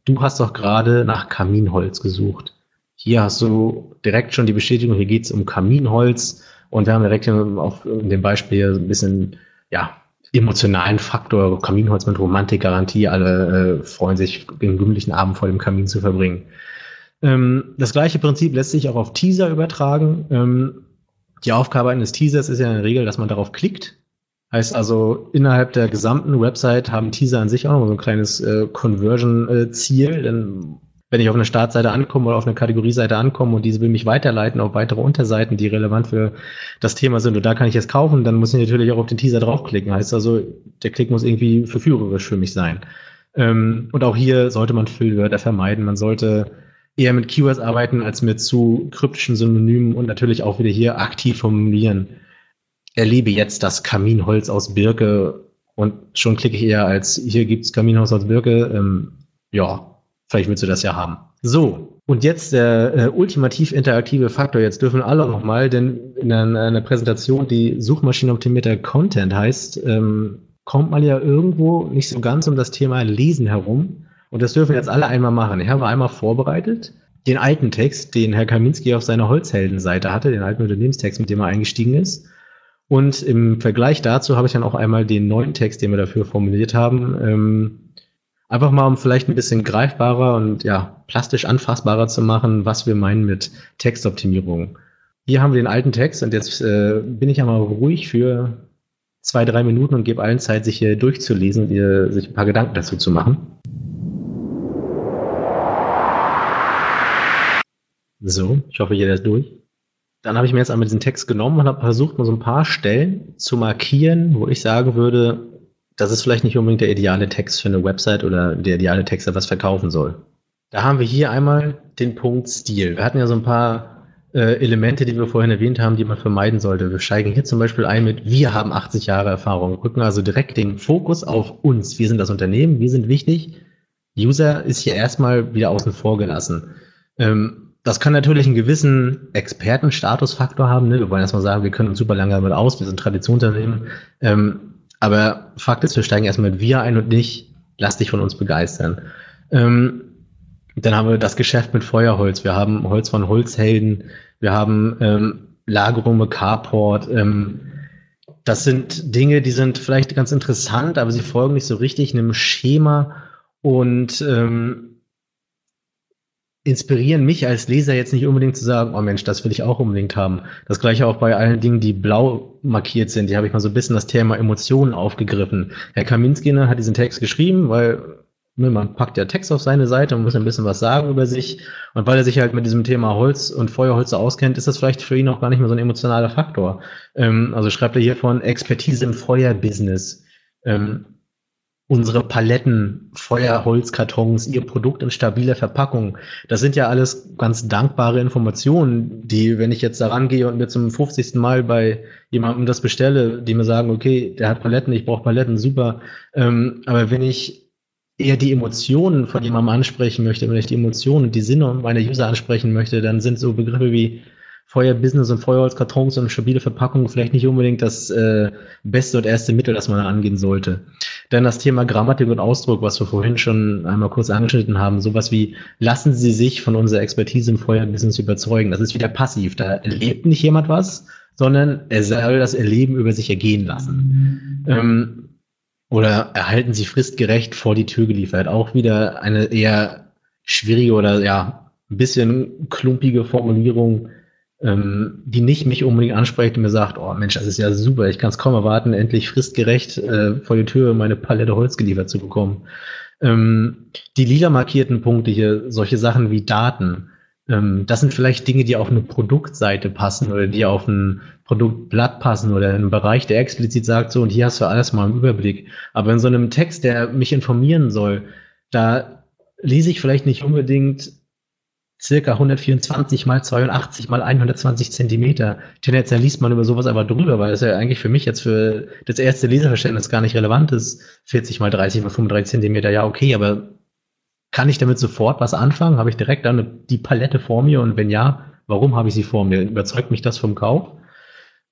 du hast doch gerade nach Kaminholz gesucht. Hier hast du direkt schon die Bestätigung, hier geht es um Kaminholz und wir haben direkt auf dem Beispiel ein bisschen, ja, emotionalen Faktor, Kaminholz mit Romantikgarantie, alle äh, freuen sich, den gemütlichen Abend vor dem Kamin zu verbringen. Ähm, das gleiche Prinzip lässt sich auch auf Teaser übertragen. Ähm, die Aufgabe eines Teasers ist ja in der Regel, dass man darauf klickt. Heißt also, innerhalb der gesamten Website haben Teaser an sich auch noch so ein kleines äh, Conversion-Ziel, äh, denn wenn ich auf eine Startseite ankomme oder auf eine Kategorieseite ankomme und diese will mich weiterleiten auf weitere Unterseiten, die relevant für das Thema sind und da kann ich es kaufen, dann muss ich natürlich auch auf den Teaser draufklicken. Heißt also, der Klick muss irgendwie verführerisch für mich sein. Ähm, und auch hier sollte man Füllwörter vermeiden. Man sollte eher mit Keywords arbeiten als mit zu kryptischen Synonymen und natürlich auch wieder hier aktiv formulieren. Erlebe jetzt das Kaminholz aus Birke und schon klicke ich eher als hier gibt's Kaminholz aus Birke. Ähm, ja, Vielleicht willst du das ja haben. So, Und jetzt der äh, ultimativ interaktive Faktor. Jetzt dürfen alle nochmal, denn in einer, einer, Präsentation, die Suchmaschinenoptimierter Content heißt, ähm, kommt man ja irgendwo nicht so ganz um das Thema Lesen herum. Und das dürfen jetzt alle einmal machen. Ich habe einmal vorbereitet den alten Text, den Herr Kaminski auf seiner Holzheldenseite hatte, den alten Unternehmenstext, mit dem er eingestiegen ist. Und im Vergleich dazu habe ich dann auch einmal den neuen Text, den wir dafür formuliert haben, ähm, einfach mal um vielleicht ein bisschen greifbarer und ja, plastisch anfassbarer zu machen, was wir meinen mit Textoptimierung. Hier haben wir den alten Text und jetzt äh, bin ich einmal ruhig für zwei, drei Minuten und gebe allen Zeit, sich hier durchzulesen und ihr, sich ein paar Gedanken dazu zu machen. So, ich hoffe, jeder ist durch. Dann habe ich mir jetzt einmal diesen Text genommen und habe versucht, mal so ein paar Stellen zu markieren, wo ich sagen würde, das ist vielleicht nicht unbedingt der ideale Text für eine Website oder der ideale Text, der was verkaufen soll. Da haben wir hier einmal den Punkt Stil. Wir hatten ja so ein paar äh, Elemente, die wir vorhin erwähnt haben, die man vermeiden sollte. Wir steigen hier zum Beispiel ein mit, wir haben 80 Jahre Erfahrung, rücken also direkt den Fokus auf uns. Wir sind das Unternehmen, wir sind wichtig. User ist hier erstmal wieder außen vor gelassen. Ähm, das kann natürlich einen gewissen Expertenstatusfaktor haben. Ne? Wir wollen erstmal sagen, wir können uns super lange damit aus, wir sind Traditionsunternehmen. Ähm, aber Fakt ist, wir steigen erstmal mit wir ein und nicht, lass dich von uns begeistern. Ähm, dann haben wir das Geschäft mit Feuerholz. Wir haben Holz von Holzhelden. Wir haben ähm, mit Carport. Ähm, das sind Dinge, die sind vielleicht ganz interessant, aber sie folgen nicht so richtig einem Schema und ähm, inspirieren mich als Leser jetzt nicht unbedingt zu sagen, oh Mensch, das will ich auch unbedingt haben. Das gleiche auch bei allen Dingen, die blau markiert sind. Die habe ich mal so ein bisschen das Thema Emotionen aufgegriffen. Herr Kaminski ne, hat diesen Text geschrieben, weil ne, man packt ja Text auf seine Seite und muss ein bisschen was sagen über sich. Und weil er sich halt mit diesem Thema Holz und Feuerholze auskennt, ist das vielleicht für ihn auch gar nicht mehr so ein emotionaler Faktor. Ähm, also schreibt er hier von Expertise im Feuerbusiness. Ähm, unsere Paletten, Feuerholzkartons, ihr Produkt in stabiler Verpackung. Das sind ja alles ganz dankbare Informationen, die, wenn ich jetzt da rangehe und mir zum 50. Mal bei jemandem das bestelle, die mir sagen, okay, der hat Paletten, ich brauche Paletten, super. Ähm, aber wenn ich eher die Emotionen von jemandem ansprechen möchte, wenn ich die Emotionen und die Sinne meiner User ansprechen möchte, dann sind so Begriffe wie Feuerbusiness und Feuerholzkartons und stabile Verpackungen vielleicht nicht unbedingt das äh, beste und erste Mittel, das man angehen sollte. Dann das Thema Grammatik und Ausdruck, was wir vorhin schon einmal kurz angeschnitten haben, sowas wie lassen Sie sich von unserer Expertise im Feuerbusiness überzeugen. Das ist wieder passiv. Da erlebt nicht jemand was, sondern er soll das Erleben über sich ergehen lassen. Ähm, oder erhalten Sie fristgerecht vor die Tür geliefert. Auch wieder eine eher schwierige oder ja, ein bisschen klumpige Formulierung ähm, die nicht mich unbedingt anspricht und mir sagt, oh Mensch, das ist ja super, ich kann es kaum erwarten, endlich fristgerecht äh, vor die Tür meine Palette Holz geliefert zu bekommen. Ähm, die lila markierten Punkte hier, solche Sachen wie Daten, ähm, das sind vielleicht Dinge, die auf eine Produktseite passen oder die auf ein Produktblatt passen oder in einem Bereich, der explizit sagt, so und hier hast du alles mal im Überblick. Aber in so einem Text, der mich informieren soll, da lese ich vielleicht nicht unbedingt circa 124 mal 82 mal 120 Zentimeter. Tendenziell liest man über sowas aber drüber, weil es ja eigentlich für mich jetzt für das erste Leserverständnis gar nicht relevant ist. 40 mal 30 mal 35 Zentimeter, ja, okay, aber kann ich damit sofort was anfangen? Habe ich direkt dann die Palette vor mir? Und wenn ja, warum habe ich sie vor mir? Überzeugt mich das vom Kauf?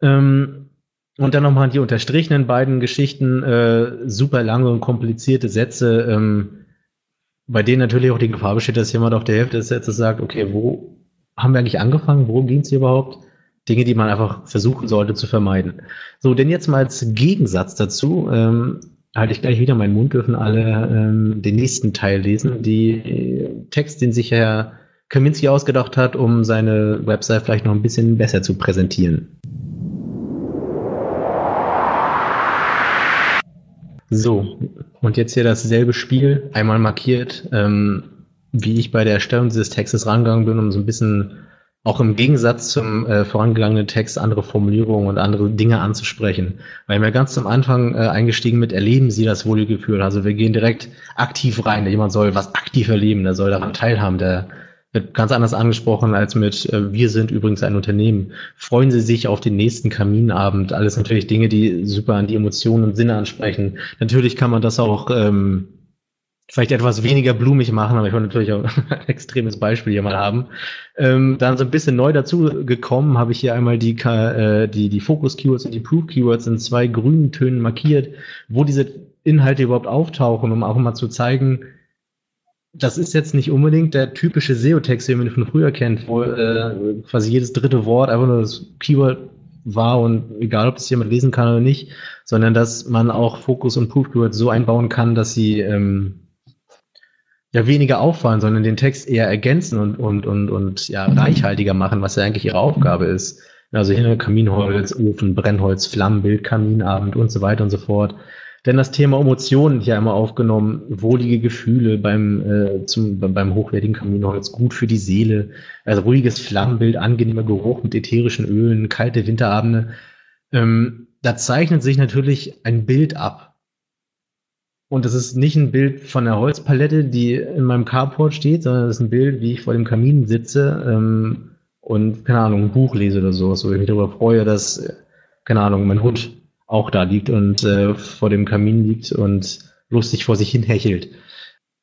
Ähm, und dann nochmal die unterstrichenen beiden Geschichten, äh, super lange und komplizierte Sätze, ähm, bei denen natürlich auch die Gefahr besteht, dass jemand auf der Hälfte des Sätzes sagt, okay, wo haben wir eigentlich angefangen? Worum ging es hier überhaupt? Dinge, die man einfach versuchen sollte zu vermeiden. So, denn jetzt mal als Gegensatz dazu, ähm, halte ich gleich wieder meinen Mund, dürfen alle ähm, den nächsten Teil lesen. Die Text, den sich Herr Kaminski ausgedacht hat, um seine Website vielleicht noch ein bisschen besser zu präsentieren. So, und jetzt hier dasselbe Spiel, einmal markiert, ähm, wie ich bei der Erstellung dieses Textes rangegangen bin, um so ein bisschen auch im Gegensatz zum äh, vorangegangenen Text andere Formulierungen und andere Dinge anzusprechen. Weil wir ganz zum Anfang äh, eingestiegen mit erleben Sie das Wohlgefühl. Also wir gehen direkt aktiv rein. Jemand soll was aktiv erleben, der soll daran teilhaben, der ganz anders angesprochen als mit äh, Wir sind übrigens ein Unternehmen. Freuen Sie sich auf den nächsten Kaminabend. Alles natürlich Dinge, die super an die Emotionen und Sinne ansprechen. Natürlich kann man das auch ähm, vielleicht etwas weniger blumig machen, aber ich wollte natürlich auch *laughs* ein extremes Beispiel hier mal haben. Ähm, dann so ein bisschen neu dazu gekommen, habe ich hier einmal die, äh, die, die Focus-Keywords und die Proof-Keywords in zwei grünen Tönen markiert, wo diese Inhalte überhaupt auftauchen, um auch mal zu zeigen, das ist jetzt nicht unbedingt der typische SEO-Text, den man von früher kennt, wo äh, quasi jedes dritte Wort einfach nur das Keyword war und egal, ob das jemand lesen kann oder nicht, sondern dass man auch Fokus und Proof Keywords so einbauen kann, dass sie ähm, ja weniger auffallen, sondern den Text eher ergänzen und, und, und, und ja, reichhaltiger machen, was ja eigentlich ihre Aufgabe ist. Also hier Kaminholz, Ofen, Brennholz, Flammenbild, Kaminabend und so weiter und so fort. Denn das Thema Emotionen hier einmal aufgenommen, wohlige Gefühle beim, äh, zum, beim hochwertigen Kaminholz, gut für die Seele, also ruhiges Flammenbild, angenehmer Geruch mit ätherischen Ölen, kalte Winterabende. Ähm, da zeichnet sich natürlich ein Bild ab. Und das ist nicht ein Bild von der Holzpalette, die in meinem Carport steht, sondern das ist ein Bild, wie ich vor dem Kamin sitze ähm, und, keine Ahnung, ein Buch lese oder so, wo ich mich darüber freue, dass, keine Ahnung, mein Hund auch da liegt und äh, vor dem Kamin liegt und lustig vor sich hin hechelt.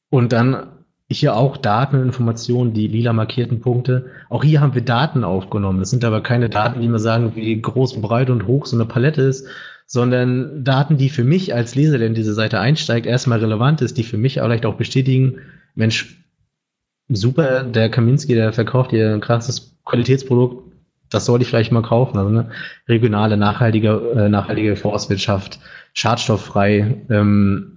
Und dann hier auch Daten und Informationen, die lila markierten Punkte. Auch hier haben wir Daten aufgenommen. Das sind aber keine Daten, die mir sagen, wie groß, breit und hoch so eine Palette ist, sondern Daten, die für mich als Leser, der in diese Seite einsteigt, erstmal relevant ist, die für mich vielleicht auch bestätigen, Mensch, super, der Kaminski, der verkauft hier ein krasses Qualitätsprodukt, das sollte ich vielleicht mal kaufen. Also eine regionale, nachhaltige, äh, nachhaltige Forstwirtschaft, schadstofffrei, ähm,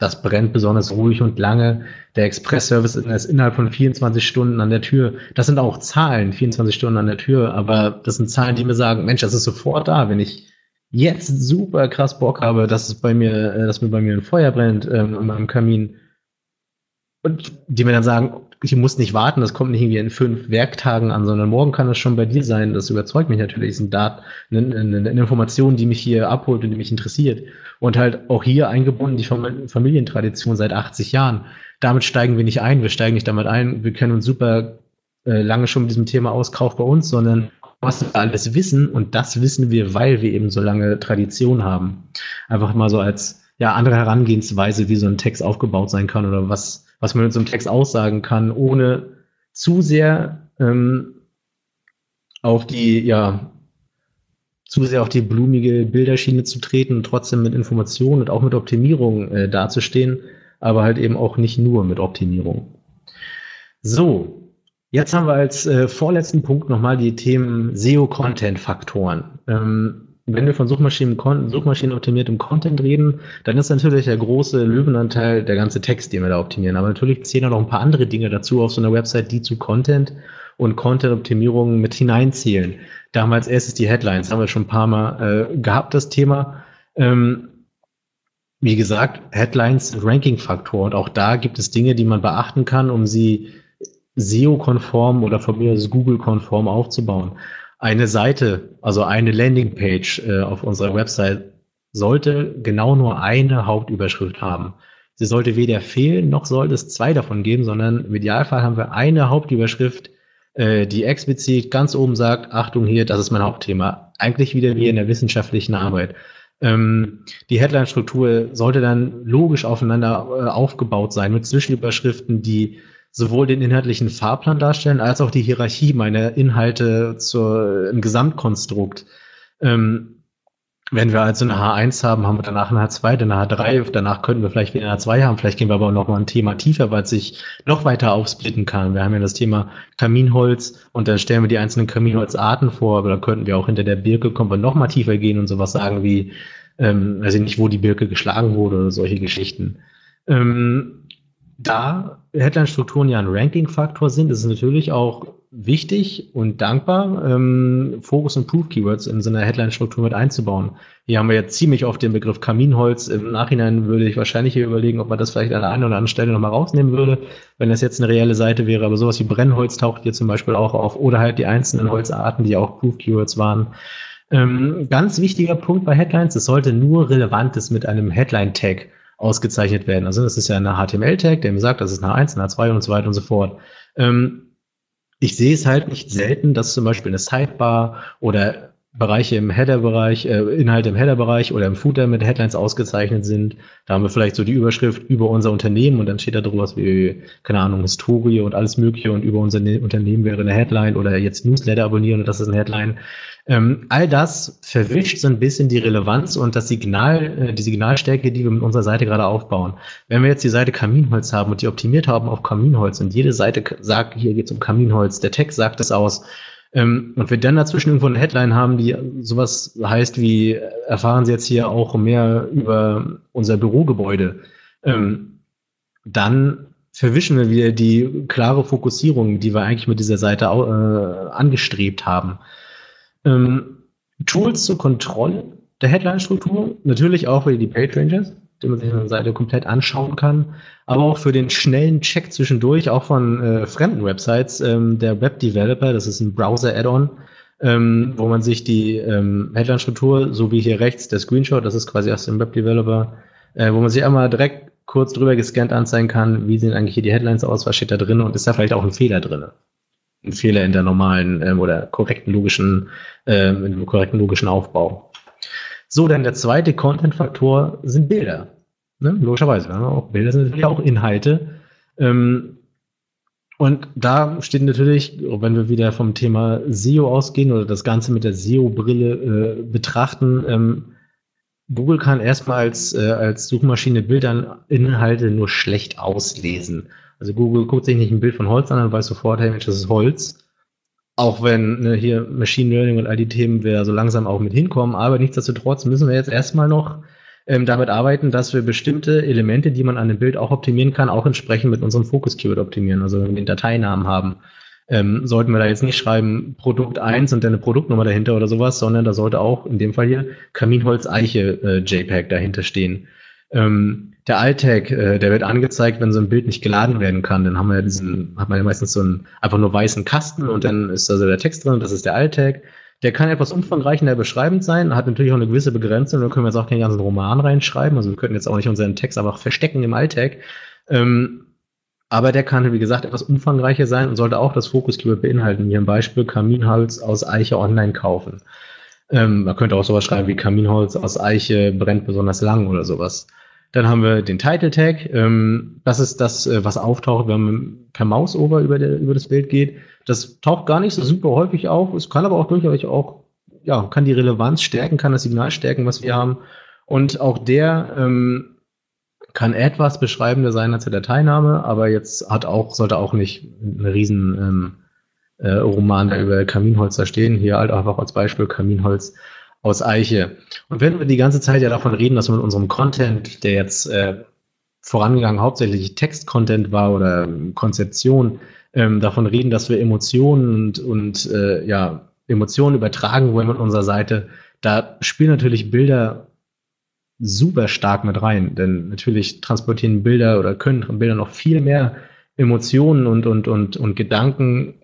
das brennt besonders ruhig und lange. Der Express-Service ist innerhalb von 24 Stunden an der Tür. Das sind auch Zahlen, 24 Stunden an der Tür, aber das sind Zahlen, die mir sagen, Mensch, das ist sofort da, wenn ich jetzt super krass Bock habe, dass es bei mir, äh, dass mir bei mir ein Feuer brennt ähm, in meinem Kamin. Und die mir dann sagen, ich muss nicht warten, das kommt nicht irgendwie in fünf Werktagen an, sondern morgen kann das schon bei dir sein. Das überzeugt mich natürlich. Das ist ein Dat eine, eine, eine Information, die mich hier abholt und die mich interessiert. Und halt auch hier eingebunden die Familientradition seit 80 Jahren. Damit steigen wir nicht ein, wir steigen nicht damit ein, wir kennen uns super äh, lange schon mit diesem Thema aus, Kauf bei uns, sondern was wir alles wissen und das wissen wir, weil wir eben so lange Tradition haben. Einfach mal so als ja andere Herangehensweise, wie so ein Text aufgebaut sein kann oder was was man mit so einem Text aussagen kann, ohne zu sehr ähm, auf die, ja, zu sehr auf die blumige Bilderschiene zu treten und trotzdem mit Informationen und auch mit Optimierung äh, dazustehen, aber halt eben auch nicht nur mit Optimierung. So, jetzt haben wir als äh, vorletzten Punkt nochmal die Themen SEO-Content-Faktoren. Ähm, wenn wir von Suchmaschinen, Suchmaschinenoptimiertem Content reden, dann ist natürlich der große Löwenanteil der ganze Text, den wir da optimieren. Aber natürlich zählen auch noch ein paar andere Dinge dazu auf so einer Website, die zu Content und Content-Optimierung mit hineinzählen. Da haben wir als erstes die Headlines, haben wir schon ein paar Mal äh, gehabt, das Thema. Ähm, wie gesagt, Headlines Ranking-Faktor und auch da gibt es Dinge, die man beachten kann, um sie SEO-konform oder von mir aus Google-konform aufzubauen eine Seite, also eine Landingpage äh, auf unserer Website sollte genau nur eine Hauptüberschrift haben. Sie sollte weder fehlen, noch sollte es zwei davon geben, sondern im Idealfall haben wir eine Hauptüberschrift, äh, die explizit ganz oben sagt, Achtung hier, das ist mein Hauptthema. Eigentlich wieder wie in der wissenschaftlichen Arbeit. Ähm, die Headline-Struktur sollte dann logisch aufeinander äh, aufgebaut sein mit Zwischenüberschriften, die sowohl den inhaltlichen Fahrplan darstellen, als auch die Hierarchie meiner Inhalte zur, im Gesamtkonstrukt. Ähm, wenn wir also eine H1 haben, haben wir danach eine H2, dann eine H3, danach könnten wir vielleicht wieder eine H2 haben, vielleicht gehen wir aber noch mal ein Thema tiefer, weil es sich noch weiter aufsplitten kann. Wir haben ja das Thema Kaminholz und dann stellen wir die einzelnen Kaminholzarten vor, aber da könnten wir auch hinter der Birke kommen wir noch mal tiefer gehen und sowas sagen wie, ähm, weiß ich nicht, wo die Birke geschlagen wurde oder solche Geschichten. Ähm, da Headline-Strukturen ja ein Ranking-Faktor sind, ist es natürlich auch wichtig und dankbar, ähm, Focus- und Proof-Keywords in so einer Headline-Struktur mit einzubauen. Hier haben wir jetzt ziemlich oft den Begriff Kaminholz. Im Nachhinein würde ich wahrscheinlich hier überlegen, ob man das vielleicht an der einen oder anderen Stelle nochmal rausnehmen würde, wenn das jetzt eine reelle Seite wäre. Aber sowas wie Brennholz taucht hier zum Beispiel auch auf oder halt die einzelnen Holzarten, die auch Proof-Keywords waren. Ähm, ganz wichtiger Punkt bei Headlines, es sollte nur Relevantes mit einem Headline-Tag ausgezeichnet werden. Also das ist ja eine HTML-Tag, der mir sagt, das ist eine 1, eine 2 und so weiter und so fort. Ähm, ich sehe es halt nicht selten, dass zum Beispiel eine Sidebar oder Bereiche im Header-Bereich, äh, Inhalte im Header-Bereich oder im Footer mit Headlines ausgezeichnet sind. Da haben wir vielleicht so die Überschrift über unser Unternehmen und dann steht da drüber was wie, keine Ahnung, Historie und alles Mögliche und über unser ne Unternehmen wäre eine Headline oder jetzt Newsletter abonnieren und das ist eine Headline. Ähm, all das verwischt so ein bisschen die Relevanz und das Signal, äh, die Signalstärke, die wir mit unserer Seite gerade aufbauen. Wenn wir jetzt die Seite Kaminholz haben und die optimiert haben auf Kaminholz und jede Seite sagt, hier geht es um Kaminholz, der Text sagt es aus, ähm, und wir dann dazwischen irgendwo eine Headline haben, die sowas heißt wie, erfahren Sie jetzt hier auch mehr über unser Bürogebäude, ähm, dann verwischen wir wieder die klare Fokussierung, die wir eigentlich mit dieser Seite äh, angestrebt haben. Ähm, Tools zur Kontrolle der Headline-Struktur, natürlich auch wieder die Page Rangers den man sich eine Seite komplett anschauen kann, aber auch für den schnellen Check zwischendurch, auch von äh, fremden Websites, ähm, der Web Developer, das ist ein Browser-Add-on, ähm, wo man sich die ähm, Headline-Struktur, so wie hier rechts der Screenshot, das ist quasi aus dem Web Developer, äh, wo man sich einmal direkt kurz drüber gescannt anzeigen kann, wie sehen eigentlich hier die Headlines aus, was steht da drin und ist da vielleicht auch ein Fehler drin. Ein Fehler in der normalen ähm, oder korrekten logischen, ähm, korrekten logischen Aufbau. So, dann der zweite Content-Faktor sind Bilder. Ne? Logischerweise. Ja, auch Bilder sind natürlich auch Inhalte. Ähm, und da steht natürlich, wenn wir wieder vom Thema SEO ausgehen oder das Ganze mit der SEO-Brille äh, betrachten, ähm, Google kann erstmal als, äh, als Suchmaschine Bilder Inhalte nur schlecht auslesen. Also Google guckt sich nicht ein Bild von Holz an und weiß sofort, hey Mensch, das ist Holz. Auch wenn ne, hier Machine Learning und all die Themen wir so langsam auch mit hinkommen, aber nichtsdestotrotz müssen wir jetzt erstmal noch ähm, damit arbeiten, dass wir bestimmte Elemente, die man an dem Bild auch optimieren kann, auch entsprechend mit unserem Focus Keyword optimieren. Also wenn wir den Dateinamen haben, ähm, sollten wir da jetzt nicht schreiben Produkt 1 und dann eine Produktnummer dahinter oder sowas, sondern da sollte auch in dem Fall hier Kaminholz Eiche äh, JPEG dahinter stehen. Ähm, der Alltag, äh, der wird angezeigt, wenn so ein Bild nicht geladen werden kann. Dann haben wir ja diesen, hat man ja meistens so einen einfach nur weißen Kasten und dann ist da so der Text drin, das ist der Alltag. Der kann etwas umfangreicher beschreibend sein, hat natürlich auch eine gewisse Begrenzung. Da können wir jetzt auch keinen ganzen Roman reinschreiben. Also wir könnten jetzt auch nicht unseren Text einfach verstecken im Alltag. Ähm, aber der kann, wie gesagt, etwas umfangreicher sein und sollte auch das Fokus-Keyword beinhalten. Hier ein Beispiel, Kaminholz aus Eiche online kaufen. Ähm, man könnte auch sowas schreiben wie Kaminholz aus Eiche brennt besonders lang oder sowas. Dann haben wir den Title Tag. Ähm, das ist das, äh, was auftaucht, wenn man per Mausover über, der, über das Bild geht. Das taucht gar nicht so super häufig auf. Es kann aber auch durchaus auch, ja, kann die Relevanz stärken, kann das Signal stärken, was wir haben. Und auch der ähm, kann etwas beschreibender sein als der Dateiname, aber jetzt hat auch, sollte auch nicht ein riesen ähm, äh, Roman über Kaminholz da stehen. Hier halt einfach als Beispiel Kaminholz aus Eiche. Und wenn wir die ganze Zeit ja davon reden, dass wir mit unserem Content, der jetzt äh, vorangegangen hauptsächlich Text-Content war oder Konzeption, ähm, davon reden, dass wir Emotionen und, und äh, ja, Emotionen übertragen wollen mit unserer Seite, da spielen natürlich Bilder super stark mit rein. Denn natürlich transportieren Bilder oder können Bilder noch viel mehr Emotionen und, und, und, und Gedanken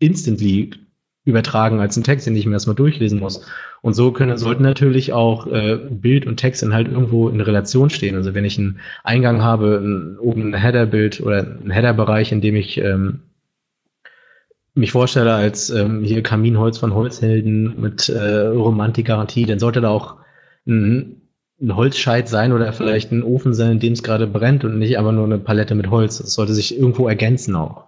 instantly übertragen als ein Text, den ich mir erstmal durchlesen muss. Und so können, sollten natürlich auch äh, Bild und Text dann halt irgendwo in Relation stehen. Also wenn ich einen Eingang habe, ein, oben ein Header-Bild oder ein Header-Bereich, in dem ich ähm, mich vorstelle als ähm, hier Kaminholz von Holzhelden mit äh, Romantikgarantie, dann sollte da auch ein, ein Holzscheit sein oder vielleicht ein Ofen sein, in dem es gerade brennt und nicht aber nur eine Palette mit Holz. Das sollte sich irgendwo ergänzen auch.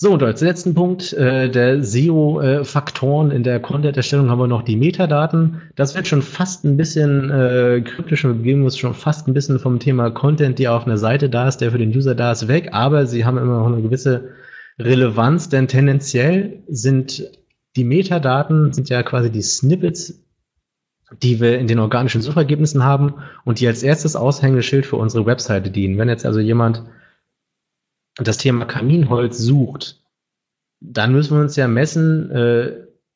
So, und als letzten Punkt äh, der SEO-Faktoren in der Content-Erstellung haben wir noch die Metadaten. Das wird schon fast ein bisschen äh, kryptisch und wir begeben uns schon fast ein bisschen vom Thema Content, der auf einer Seite da ist, der für den User da ist, weg. Aber sie haben immer noch eine gewisse Relevanz, denn tendenziell sind die Metadaten, sind ja quasi die Snippets, die wir in den organischen Suchergebnissen haben und die als erstes Aushängeschild für unsere Webseite dienen. Wenn jetzt also jemand das Thema Kaminholz sucht, dann müssen wir uns ja messen äh,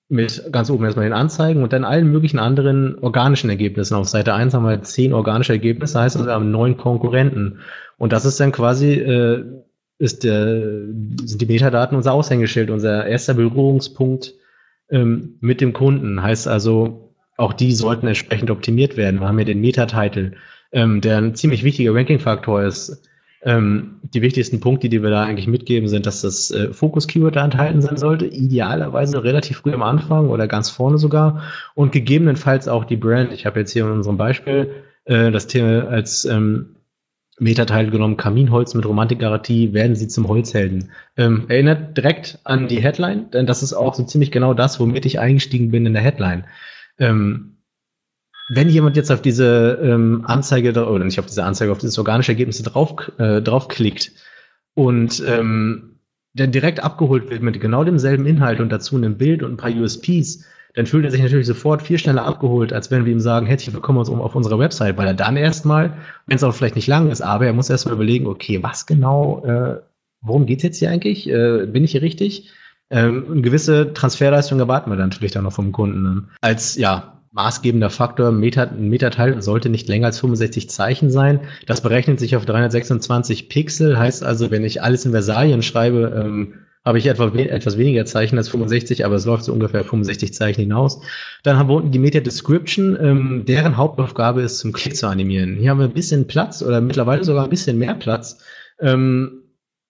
mit ganz oben erstmal den Anzeigen und dann allen möglichen anderen organischen Ergebnissen. Auf Seite 1 haben wir zehn organische Ergebnisse, heißt also wir haben neun Konkurrenten. Und das ist dann quasi, äh, ist der, sind die Metadaten unser Aushängeschild, unser erster Berührungspunkt ähm, mit dem Kunden. Heißt also, auch die sollten entsprechend optimiert werden. Wir haben hier den Metatitel, ähm, der ein ziemlich wichtiger Ranking-Faktor ist Ähm, die wichtigsten Punkte, die wir da eigentlich mitgeben, sind, dass das äh, Fokus-Keyword da enthalten sein sollte, idealerweise relativ früh am Anfang oder ganz vorne sogar und gegebenenfalls auch die Brand. Ich habe jetzt hier in unserem Beispiel äh, das Thema als ähm, Metateil genommen, Kaminholz mit Romantikgarantie, werden sie zum Holzhelden. Ähm, erinnert direkt an die Headline, denn das ist auch so ziemlich genau das, womit ich eingestiegen bin in der Headline. Ähm, wenn jemand jetzt auf diese ähm, Anzeige oder nicht auf diese Anzeige, auf dieses organische Ergebnis drauf, äh, draufklickt und ähm, dann direkt abgeholt wird mit genau demselben Inhalt und dazu einem Bild und ein paar USPs, dann fühlt er sich natürlich sofort viel schneller abgeholt, als wenn wir ihm sagen, herzlich willkommen auf unserer Website, weil er dann erstmal, wenn es auch vielleicht nicht lang ist, aber er muss erstmal überlegen, okay, was genau, äh, worum geht's jetzt hier eigentlich? Äh, bin ich hier richtig? Ähm, eine gewisse Transferleistung erwarten wir dann natürlich dann noch vom Kunden. Als ja, maßgebender Faktor, Meta, ein Metateil sollte nicht länger als 65 Zeichen sein. Das berechnet sich auf 326 Pixel, heißt also, wenn ich alles in Versalien schreibe, ähm, habe ich etwa, etwas weniger Zeichen als 65, aber es läuft so ungefähr 65 Zeichen hinaus. Dann haben wir unten die Meta Description, ähm, deren Hauptaufgabe ist, zum Klick zu animieren. Hier haben wir ein bisschen Platz oder mittlerweile sogar ein bisschen mehr Platz. Ähm,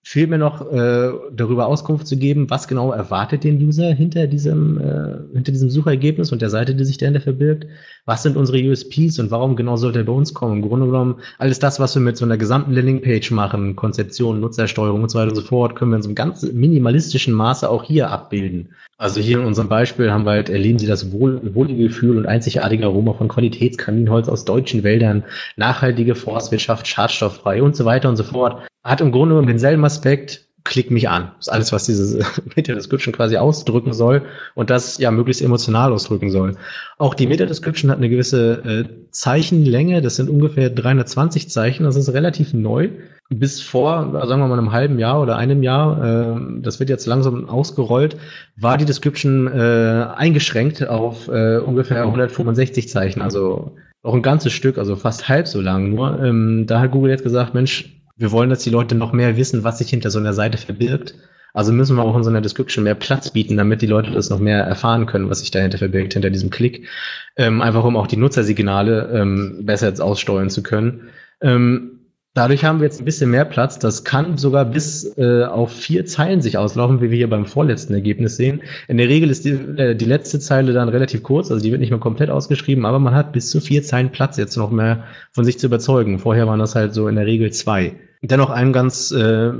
fehlt mir noch äh, darüber Auskunft zu geben, was genau erwartet den User hinter diesem, äh, hinter diesem Suchergebnis und der Seite, die sich dahinter verbirgt. Was sind unsere USPs und warum genau sollte er bei uns kommen? Im Grunde genommen, alles das, was wir mit so einer gesamten Landingpage machen, Konzeption, Nutzersteuerung und so weiter und so fort, können wir in so einem ganz minimalistischen Maße auch hier abbilden. Also hier in unserem Beispiel haben wir halt, erleben Sie das wohl, wohlige und einzigartige Aroma von Qualitätskaminholz aus deutschen Wäldern, nachhaltige Forstwirtschaft, schadstofffrei und so weiter und so fort hat im Grunde genommen denselben Aspekt, klick mich an. Das ist alles, was diese *laughs* Meta-Description quasi ausdrücken soll und das ja möglichst emotional ausdrücken soll. Auch die Meta-Description hat eine gewisse äh, Zeichenlänge, das sind ungefähr 320 Zeichen, das ist relativ neu. Bis vor, sagen wir mal, einem halben Jahr oder einem Jahr, äh, das wird jetzt langsam ausgerollt, war die Description äh, eingeschränkt auf äh, ungefähr 165 Zeichen, also auch ein ganzes Stück, also fast halb so lang nur. Ähm, da hat Google jetzt gesagt, Mensch, wir wollen, dass die Leute noch mehr wissen, was sich hinter so einer Seite verbirgt. Also müssen wir auch in so einer Description mehr Platz bieten, damit die Leute das noch mehr erfahren können, was sich dahinter verbirgt, hinter diesem Klick. Ähm, einfach um auch die Nutzersignale ähm, besser jetzt aussteuern zu können. Ähm, Dadurch haben wir jetzt ein bisschen mehr Platz. Das kann sogar bis äh, auf vier Zeilen sich auslaufen, wie wir hier beim vorletzten Ergebnis sehen. In der Regel ist die, äh, die letzte Zeile dann relativ kurz, also die wird nicht mehr komplett ausgeschrieben, aber man hat bis zu vier Zeilen Platz, jetzt noch mehr von sich zu überzeugen. Vorher waren das halt so in der Regel zwei. Dennoch ein ganz äh,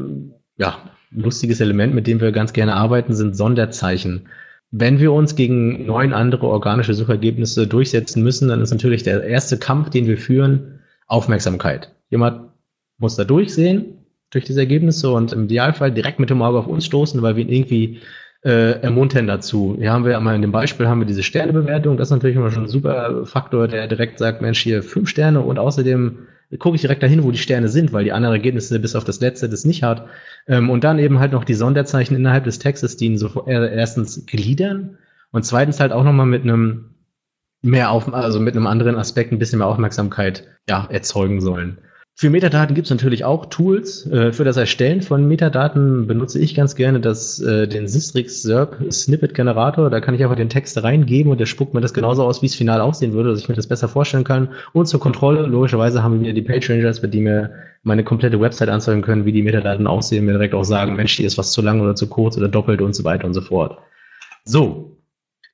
ja, lustiges Element, mit dem wir ganz gerne arbeiten, sind Sonderzeichen. Wenn wir uns gegen neun andere organische Suchergebnisse durchsetzen müssen, dann ist natürlich der erste Kampf, den wir führen, Aufmerksamkeit. Jemand muss da durchsehen, durch diese Ergebnisse und im Idealfall direkt mit dem Auge auf uns stoßen, weil wir ihn irgendwie äh, ermuntern dazu. Hier haben wir einmal in dem Beispiel haben wir diese Sternebewertung. Das ist natürlich immer schon ein super Faktor, der direkt sagt, Mensch, hier fünf Sterne und außerdem gucke ich direkt dahin, wo die Sterne sind, weil die anderen Ergebnisse bis auf das letzte das nicht hat. Ähm, und dann eben halt noch die Sonderzeichen innerhalb des Textes, die ihn so äh, erstens gliedern und zweitens halt auch nochmal mit einem mehr auf, also mit einem anderen Aspekt ein bisschen mehr Aufmerksamkeit ja, erzeugen sollen. Für Metadaten gibt es natürlich auch Tools. Äh, für das Erstellen von Metadaten benutze ich ganz gerne das, äh, den Systrix SERP Snippet Generator. Da kann ich einfach den Text reingeben und der spuckt mir das genauso aus, wie es final aussehen würde, dass ich mir das besser vorstellen kann. Und zur Kontrolle, logischerweise haben wir die Page Rangers, mit denen mir meine komplette Website anzeigen können, wie die Metadaten aussehen, mir direkt auch sagen, Mensch, hier ist was zu lang oder zu kurz oder doppelt und so weiter und so fort. So.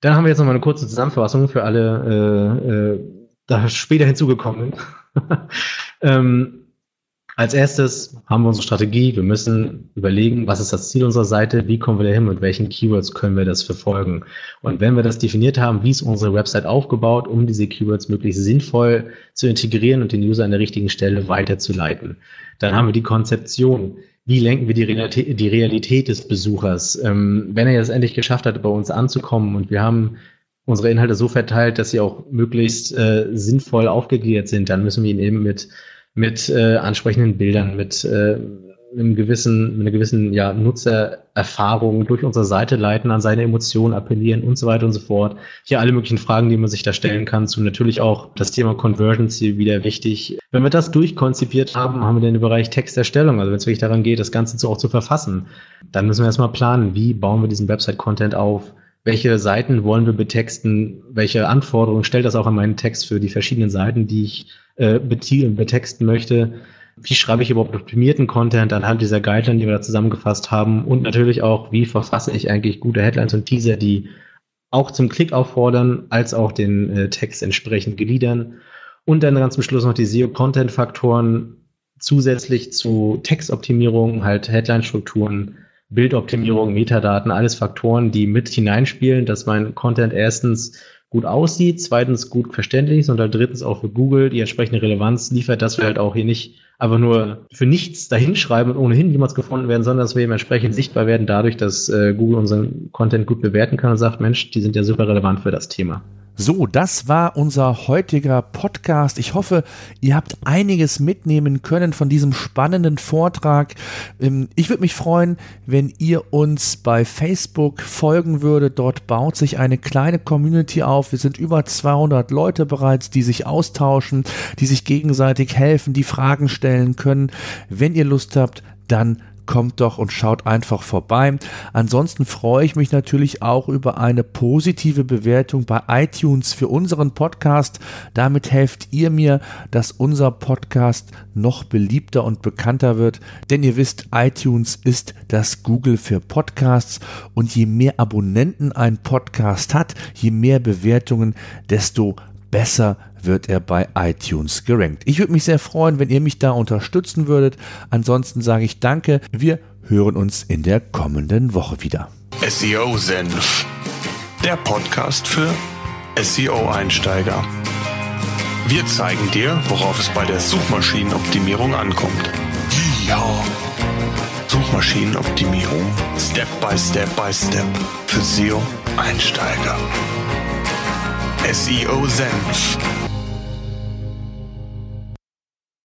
Dann haben wir jetzt noch mal eine kurze Zusammenfassung für alle, äh, äh, da später hinzugekommen *laughs* ähm, als erstes haben wir unsere Strategie. Wir müssen überlegen, was ist das Ziel unserer Seite, wie kommen wir dahin, mit welchen Keywords können wir das verfolgen. Und wenn wir das definiert haben, wie ist unsere Website aufgebaut, um diese Keywords möglichst sinnvoll zu integrieren und den User an der richtigen Stelle weiterzuleiten. Dann haben wir die Konzeption. Wie lenken wir die Realität, die Realität des Besuchers? Ähm, wenn er jetzt endlich geschafft hat, bei uns anzukommen und wir haben unsere Inhalte so verteilt, dass sie auch möglichst äh, sinnvoll aufgegliedert sind, dann müssen wir ihn eben mit, mit äh, ansprechenden Bildern, mit äh, einem gewissen, mit einer gewissen ja, Nutzererfahrung durch unsere Seite leiten, an seine Emotionen appellieren und so weiter und so fort. Hier alle möglichen Fragen, die man sich da stellen kann, zu natürlich auch das Thema Conversions hier wieder wichtig. Wenn wir das durchkonzipiert haben, haben wir den Bereich Texterstellung, also wenn es wirklich daran geht, das Ganze zu, auch zu verfassen, dann müssen wir erstmal planen, wie bauen wir diesen Website-Content auf, welche Seiten wollen wir betexten, welche Anforderungen stellt das auch an meinen Text für die verschiedenen Seiten, die ich äh, betexten möchte. wie schreibe ich überhaupt optimierten Content anhand dieser Guideline, die wir da zusammengefasst haben und natürlich auch, wie verfasse ich eigentlich gute Headlines und Teaser, die auch zum Klick auffordern, als auch den äh, Text entsprechend gliedern. Und dann ganz zum Schluss noch die SEO-Content-Faktoren zusätzlich zu Textoptimierung, halt Headline-Strukturen, Bildoptimierung, Metadaten, alles Faktoren, die mit hineinspielen, dass mein Content erstens gut aussieht, zweitens gut verständlich ist und dann drittens auch für Google die entsprechende Relevanz liefert, dass wir halt auch hier nicht einfach nur für nichts dahinschreiben und ohnehin jemals gefunden werden, sondern dass wir eben entsprechend sichtbar werden dadurch, dass äh, Google unseren Content gut bewerten kann und sagt, Mensch, die sind ja super relevant für das Thema. So, das war unser heutiger Podcast. Ich hoffe, ihr habt einiges mitnehmen können von diesem spannenden Vortrag. Ähm, ich würde mich freuen, wenn ihr uns bei Facebook folgen würdet. Dort baut sich eine kleine Community auf. Wir sind über 200 Leute bereits, die sich austauschen, die sich gegenseitig helfen, die Fragen stellen können. Wenn ihr Lust habt, dann kommt doch und schaut einfach vorbei. Ansonsten freue ich mich natürlich auch über eine positive Bewertung bei iTunes für unseren Podcast. Damit helft ihr mir, dass unser Podcast noch beliebter und bekannter wird. Denn ihr wisst, iTunes ist das Google für Podcasts und je mehr Abonnenten ein Podcast hat, je mehr Bewertungen, desto besser wird er bei iTunes gerankt. Ich würde mich sehr freuen, wenn ihr mich da unterstützen würdet. Ansonsten sage ich danke. Wir hören uns in der kommenden Woche wieder. SEO Senf, der Podcast für SEO-Einsteiger. Wir zeigen dir, worauf es bei der Suchmaschinenoptimierung ankommt. Ja. Suchmaschinenoptimierung Step by Step by Step für SEO-Einsteiger. SEO Senf